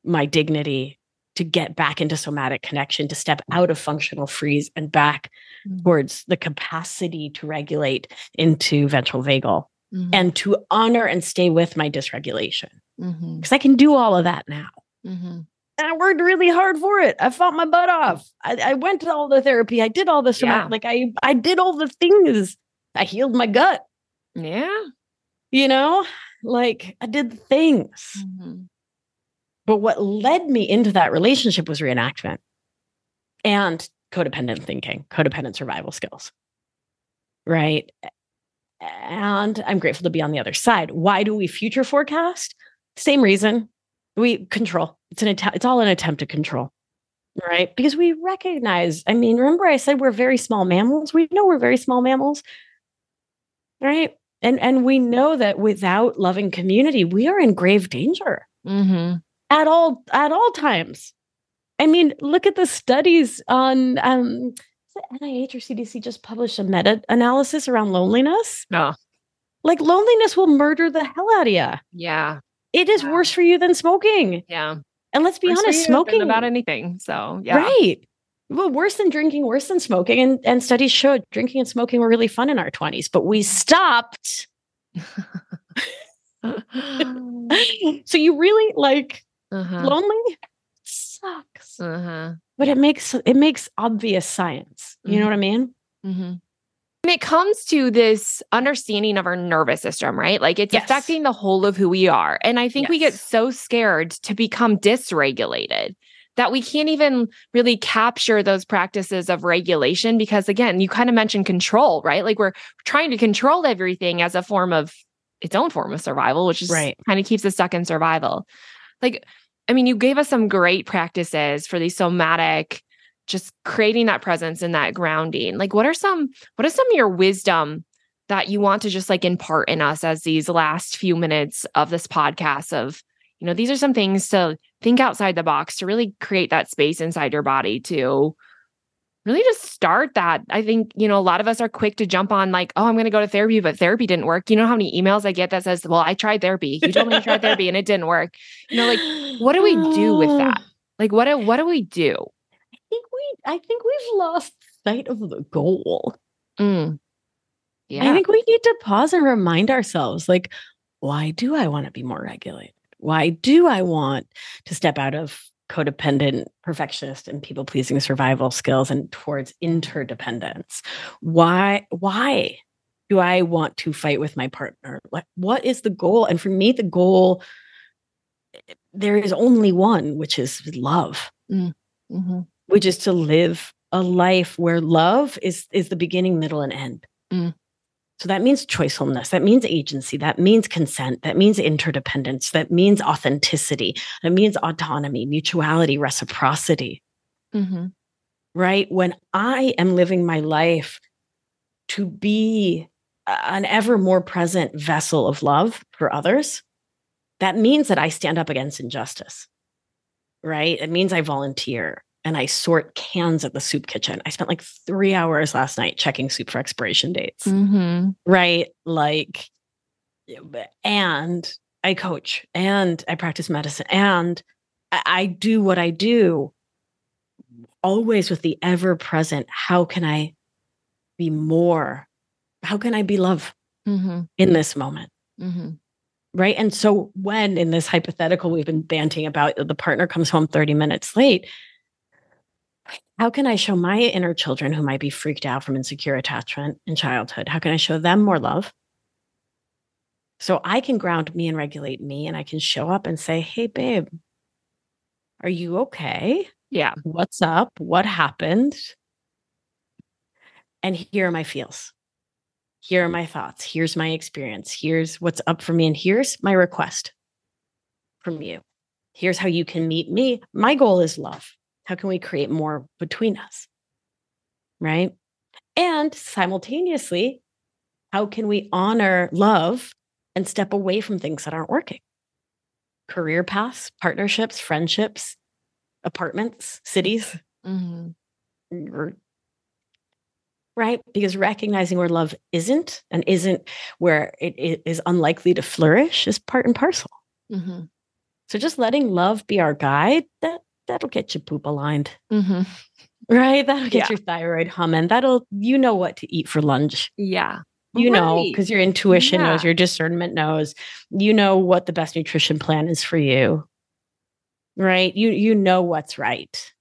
my dignity, to get back into somatic connection, to step out of functional freeze and back Mhm. towards the capacity to regulate into ventral vagal Mm-hmm. and to honor and stay with my dysregulation. Mm-hmm. Because I can do all of that now. Mm-hmm. And I worked really hard for it. I fought my butt off. I, I went to all the therapy. I did all the somatic, Yeah. like I I did all the things. I healed my gut, Yeah. you know? Like I did the things. Mm-hmm. But what led me into that relationship was reenactment and codependent thinking, codependent survival skills. Right. And I'm grateful to be on the other side. Why do we future forecast? Same reason. We control. It's an attempt, it's all an attempt to control. Right. Because we recognize, I mean, remember I said we're very small mammals. We know we're very small mammals. Right. And and we know that without loving community, we are in grave danger Mm-hmm. At all at all times. I mean, look at the studies on um NIH or CDC just published a meta analysis around loneliness. Oh, Like loneliness will murder the hell out of you. yeah. It is Wow. worse for you than smoking. Yeah. And let's be Worse honest, smoking about anything. So, yeah. right. Well, worse than drinking, worse than smoking. And and studies showed drinking and smoking were really fun in our 20s, but we stopped. <laughs> <laughs> so you really like uh-huh. lonely? Sucks. Uh-huh. but it makes it makes obvious science you know what i mean Mm-hmm. When it comes to this understanding of our nervous system, right? Like it's Yes. affecting the whole of who we are. And I think we get so scared to become dysregulated that we can't even really capture those practices of regulation because, again, you kind of mentioned control, right? Like we're trying to control everything as a form of its own form of survival, which is Right. kind of keeps us stuck in survival. Like, I mean, you gave us some great practices for these somatic just creating that presence and that grounding. Like what are some what is some of your wisdom that you want to just like impart in us as these last few minutes of this podcast of you know these are some things to think outside the box to really create that space inside your body to really just start that. I think you know a lot of us are quick to jump on like oh i'm going to go to therapy but therapy didn't work. You know how many emails i get that says well i tried therapy. You told me to try therapy and it didn't work. You know like what do we do with <sighs> that? Like what do, what do we do? I think we i think we've lost sight of the goal. Mm. Yeah. i think we need to pause and remind ourselves like why do i want to be more regulated? Why do i want to step out of codependent perfectionist and people pleasing survival skills and towards interdependence. Why why do i want to fight with my partner? What is the goal? And for me the goal there is only one which is love. Mhm. which is to live a life where love is is the beginning middle and end. Mm. So that means choicefulness that means agency that means consent that means interdependence that means authenticity that means autonomy mutuality reciprocity. Mhm. right? When i am living my life to be an ever more present vessel of love for others that means that i stand up against injustice. Right? It means i volunteer and i sort cans at the soup kitchen i spent like three hours last night checking soup for expiration dates Mhm. right like and i coach and i practice medicine and I, I do what i do always with the ever present how can i be more how can i be love Mhm. in this moment Mhm. Right. And so when in this hypothetical we've been banting about the partner comes home 30 minutes late, how can I show my inner children who might be freaked out from insecure attachment in childhood? How can I show them more love? So I can ground me and regulate me, and I can show up and say, Hey, babe, are you okay? Yeah. What's up? What happened? And here are my feels. Here are my thoughts. Here's my experience. Here's what's up for me. And here's my request from you. Here's how you can meet me. My goal is love. How can we create more between us? Right. And simultaneously, how can we honor love and step away from things that aren't working? Career paths, partnerships, friendships, apartments, cities. Mm-hmm. Right. Because recognizing where love isn't and isn't where it, it is unlikely to flourish is part and parcel. Mm-hmm. So just letting love be our guide, that that'll get you poop aligned. Mm-hmm. Right? That'll get yeah. your thyroid humming. That'll, you know what to eat for lunch. Yeah. You right. know, because your intuition yeah. knows, your discernment knows, you know what the best nutrition plan is for you. Right? You you know what's right.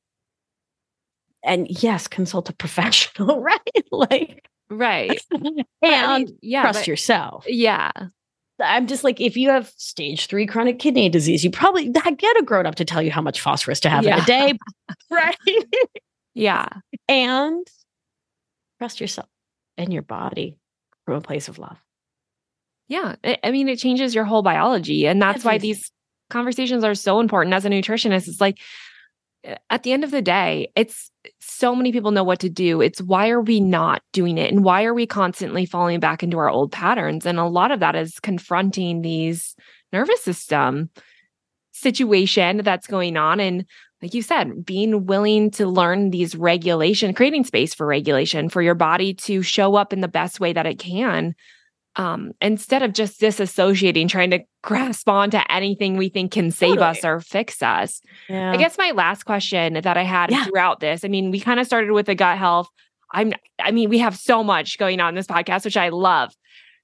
And yes, consult a <laughs> professional, right? like right. <laughs> and I mean, yeah, trust but, yourself. Yeah. I'm just like, if you have stage three chronic kidney disease, you probably get a grown up to tell you how much phosphorus to have yeah. in a day. <laughs> right. yeah. And trust yourself and your body from a place of love. Yeah. I mean, it changes your whole biology. And that's why these conversations are so important as a nutritionist. It's like, Eh, at the end of the day, it's so many people know what to do. It's why are we not doing it? And why are we constantly falling back into our old patterns? And a lot of that is confronting these nervous system situation that's going on. And like you said, being willing to learn these regulation, creating space for regulation for your body to show up in the best way that it can um, instead of just disassociating, trying to grasp onto anything we think can save totally. us or fix us. Yeah. I guess my last question that I had yeah. throughout this, I mean, we kind of started with the gut health. I'm, I mean, we have so much going on in this podcast, which I love.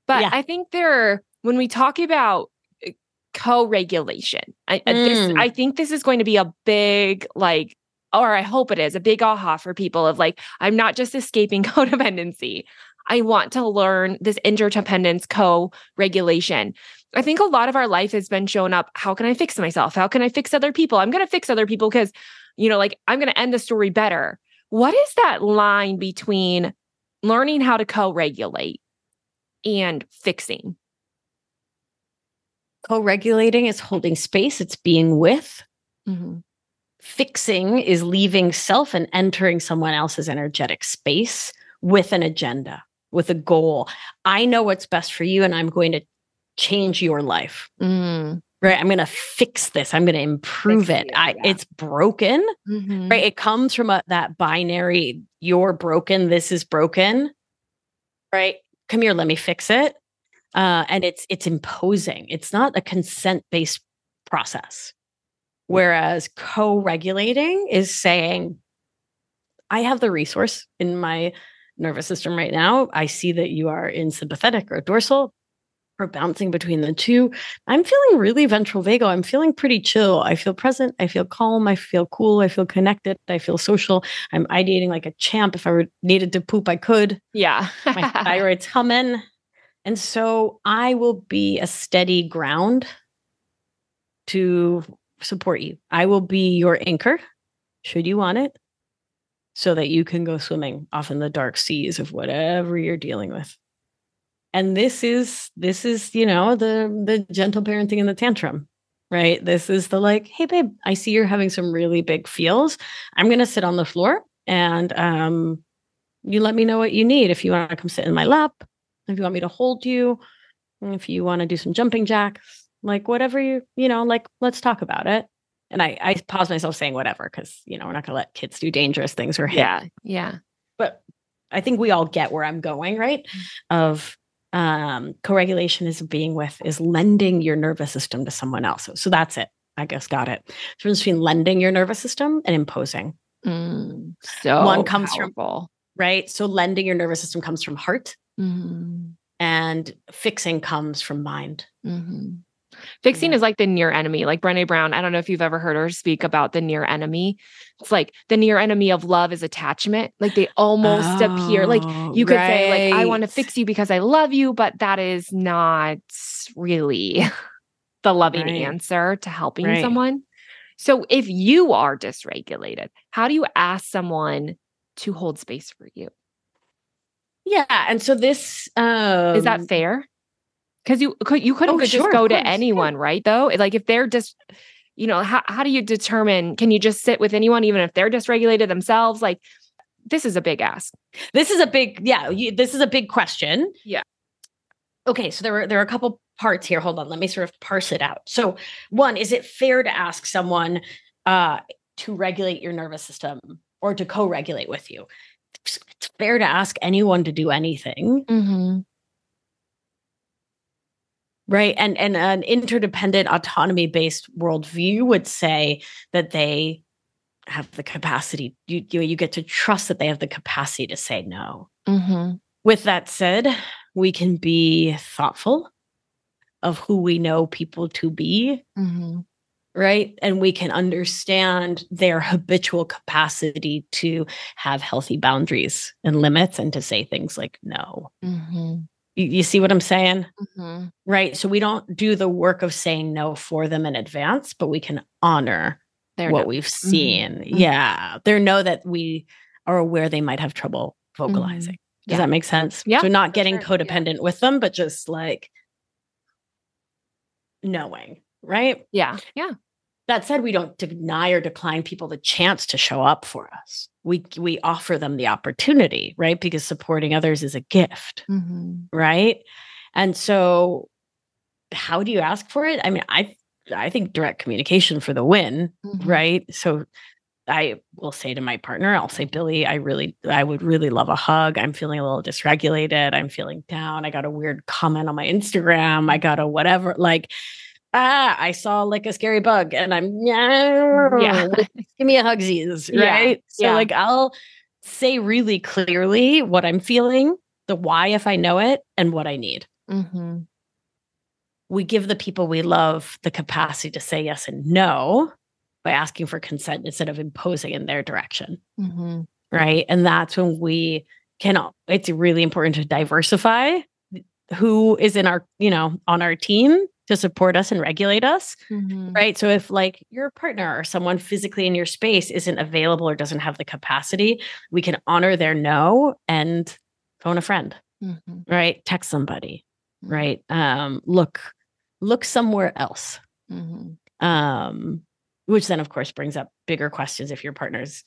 But yeah. I think there, when we talk about uh, co-regulation, I, mm. this, I think this is going to be a big, like, or I hope it is a big aha for people of like, I'm not just escaping <laughs> codependency. I want to learn this interdependence co regulation. I think a lot of our life has been shown up. How can I fix myself? How can I fix other people? I'm going to fix other people because, you know, like I'm going to end the story better. What is that line between learning how to co regulate and fixing? Co regulating is holding space, it's being with. Mm-hmm. Fixing is leaving self and entering someone else's energetic space with an agenda with a goal. I know what's best for you, and I'm going to change your life. Mm. Right. I'm going to fix this. I'm going to improve fix it. I, yeah. It's broken. Mm-hmm. Right. It comes from a, that binary you're broken. This is broken. Right. Come here. Let me fix it. Uh, and it's it's imposing. It's not a consent based process. Whereas co-regulating is saying, I have the resource in my nervous system right now. I see that you are in sympathetic or dorsal. We're bouncing between the two. I'm feeling really ventral vagal. I'm feeling pretty chill. I feel present. I feel calm. I feel cool. I feel connected. I feel social. I'm ideating like a champ. If I were needed to poop, I could. Yeah. My <laughs> thyroid's humming. And so I will be a steady ground to support you. I will be your anchor should you want it so that you can go swimming off in the dark seas of whatever you're dealing with. And this is this is you know the the gentle parenting and the tantrum right? This is the like hey babe i see you're having some really big feels. I'm going to sit on the floor and um you let me know what you need. If you want to come sit in my lap if you want me to hold you if you want to do some jumping jacks like whatever you you know like let's talk about it and I, I pause myself saying whatever because you know we're not going to let kids do dangerous things or hit. yeah yeah but i think we all get where i'm going right mm. of um co-regulation is being with is lending your nervous system to someone else so, so that's it i guess got it difference between lending your nervous system and imposing mm, so one comes powerful. from right so lending your nervous system comes from heart mm-hmm. and fixing comes from mind mm-hmm. Fixing Yeah. is like the near enemy. Like Brene Brown, I don't know if you've ever heard her speak about the near enemy. It's like the near enemy of love is attachment. Like they almost appear. Like Oh, you could say, like, I want to fix you because I love you, but that is not really <laughs> the loving Right. answer to helping Right. someone. So if you are dysregulated, how do you ask someone to hold space for you? Yeah, and so this um, Is that fair? Because you could you couldn't Oh, could sure, just go to course, yeah. anyone, right? Though, like if they're just, you know, how how do you determine? Can you just sit with anyone, even if they're dysregulated themselves? Like, this is a big ask. This is a big, yeah. You, this is a big question. Yeah. Okay, so there were there are a couple parts here. Hold on, let me sort of parse it out. So, one, is it fair to ask someone uh, to regulate your nervous system or to co-regulate with you? It's it's fair to ask anyone to do anything, Mm-hmm. Right? And and an interdependent, autonomy-based worldview would say that they have the capacity. You you, you get to trust that they have the capacity to say no. Mm-hmm. With that said, we can be thoughtful of who we know people to be, Mm-hmm. right? And we can understand their habitual capacity to have healthy boundaries and limits and to say things like no. Mm-hmm. You, you see what I'm saying? Mm-hmm. Right. So we don't do the work of saying no for them in advance, but we can honor There. what no. we've seen. Mhm. Yeah. They know that we are aware they might have trouble vocalizing. Does Yeah. that make sense? Yeah, So not getting sure. Yeah. codependent with them, but just like knowing, right? Yeah. Yeah. That said, we don't deny or decline people the chance to show up for us. We we offer them the opportunity, right? Because supporting others is a gift, Mm-hmm. right? And so how do you ask for it? I mean, I I think direct communication for the win, Mm-hmm. right? So I will say to my partner, I'll say, Billy, I really, I would really love a hug. I'm feeling a little dysregulated. I'm feeling down. I got a weird comment on my Instagram. I got a whatever, like, ah, I saw like a scary bug and I'm, yeah, Yeah. <laughs> give me a hugsies, Yeah, right? So, yeah. like, I'll say really clearly what I'm feeling, the why if I know it, and what I need Mm-hmm. we give the people we love the capacity to say yes and no by asking for consent instead of imposing in their direction Mm-hmm. right and that's when we can it's really important to diversify who is in our you know on our team to support us and regulate us Mm-hmm. right so if like your partner or someone physically in your space isn't available or doesn't have the capacity we can honor their no and phone a friend Mm-hmm. right text somebody right um look look somewhere else Mm-hmm. um which then of course brings up bigger questions if your partner's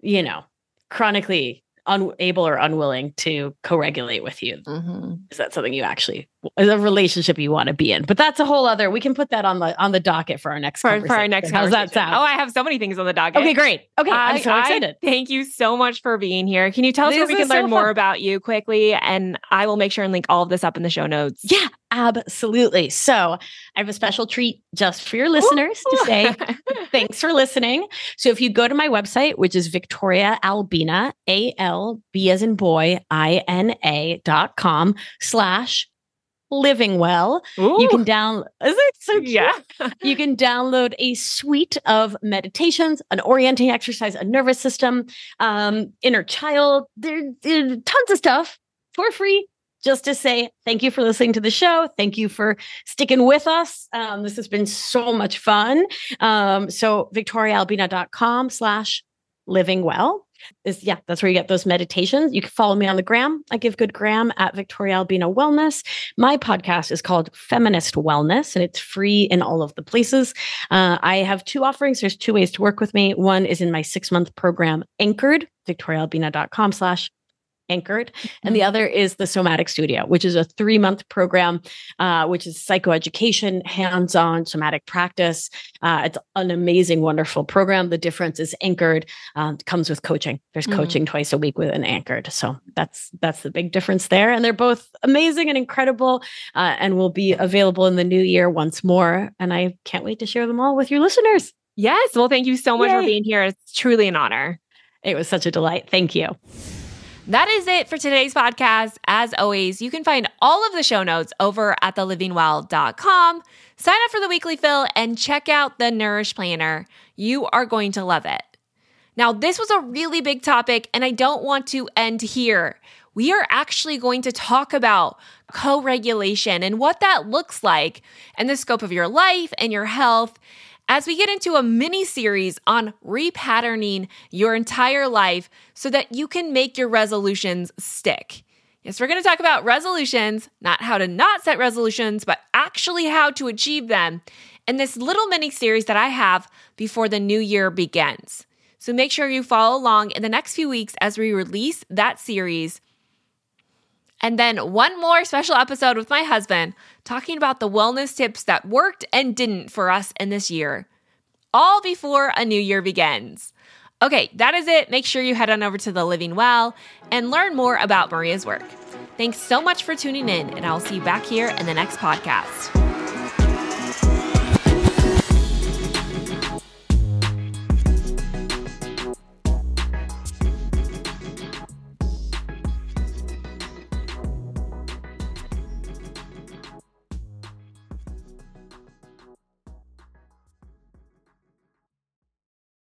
you know chronically unable or unwilling to co-regulate with you Mm-hmm. is that something you actually is a relationship you want to be in but that's a whole other we can put that on the on the docket for our next For, for our next how's that sound Oh, I have so many things on the docket. okay great okay i'm I- so I excited thank you so much for being here. Can you tell us where we can so learn more about you quickly? And I will make sure and link all of this up in the show notes. yeah absolutely so i have a special treat just for your listeners to say Thanks for listening. So if you go to my website, which is Victoria Albina, A L B as in boy, I N A dot com slash living well. You can download, is it so cute? yeah. You can download a suite of meditations, an orienting exercise, a nervous system, um, inner child, there, there tons of stuff for free. Just to say thank you for listening to the show. Thank you for sticking with us. Um, this has been so much fun. Um, so victoriaalbina.com slash living well is yeah, that's where you get those meditations. You can follow me on the gram. I give good gram at Victoria Albina Wellness. My podcast is called Feminist Wellness, and it's free in all of the places. Uh, I have two offerings. There's two ways to work with me. One is in my six month program, Anchored, victoriaalbina.com slash anchored. And the other is the somatic studio which is a three month program uh, which is psychoeducation hands-on somatic practice. Uh, it's an amazing wonderful program. The difference is anchored um, comes with coaching. There's Mhm. coaching twice a week with an anchored. So that's that's the big difference there. And they're both amazing and incredible uh, and will be available in the new year once more. And i can't wait to share them all with your listeners. Yes. Well, thank you so much for being here. It's truly an honor. it was such a delight. Thank you That is it for today's podcast. As always, you can find all of the show notes over at thelivingwell.com. Sign up for the weekly fill and check out the Nourish Planner. You are going to love it. Now, this was a really big topic, and I don't want to end here. We are actually going to talk about co regulation and what that looks like and the scope of your life and your health as we get into a mini series on repatterning your entire life so that you can make your resolutions stick. Yes, we're going to talk about resolutions, not how to not set resolutions, but actually how to achieve them in this little mini series that I have before the new year begins. So make sure you follow along in the next few weeks as we release that series. And then one more special episode with my husband talking about the wellness tips that worked and didn't for us in this year, all before a new year begins. Okay, that is it. Make sure you head on over to the Living Well and learn more about Maria's work. Thanks so much for tuning in, and I'll see you back here in the next podcast.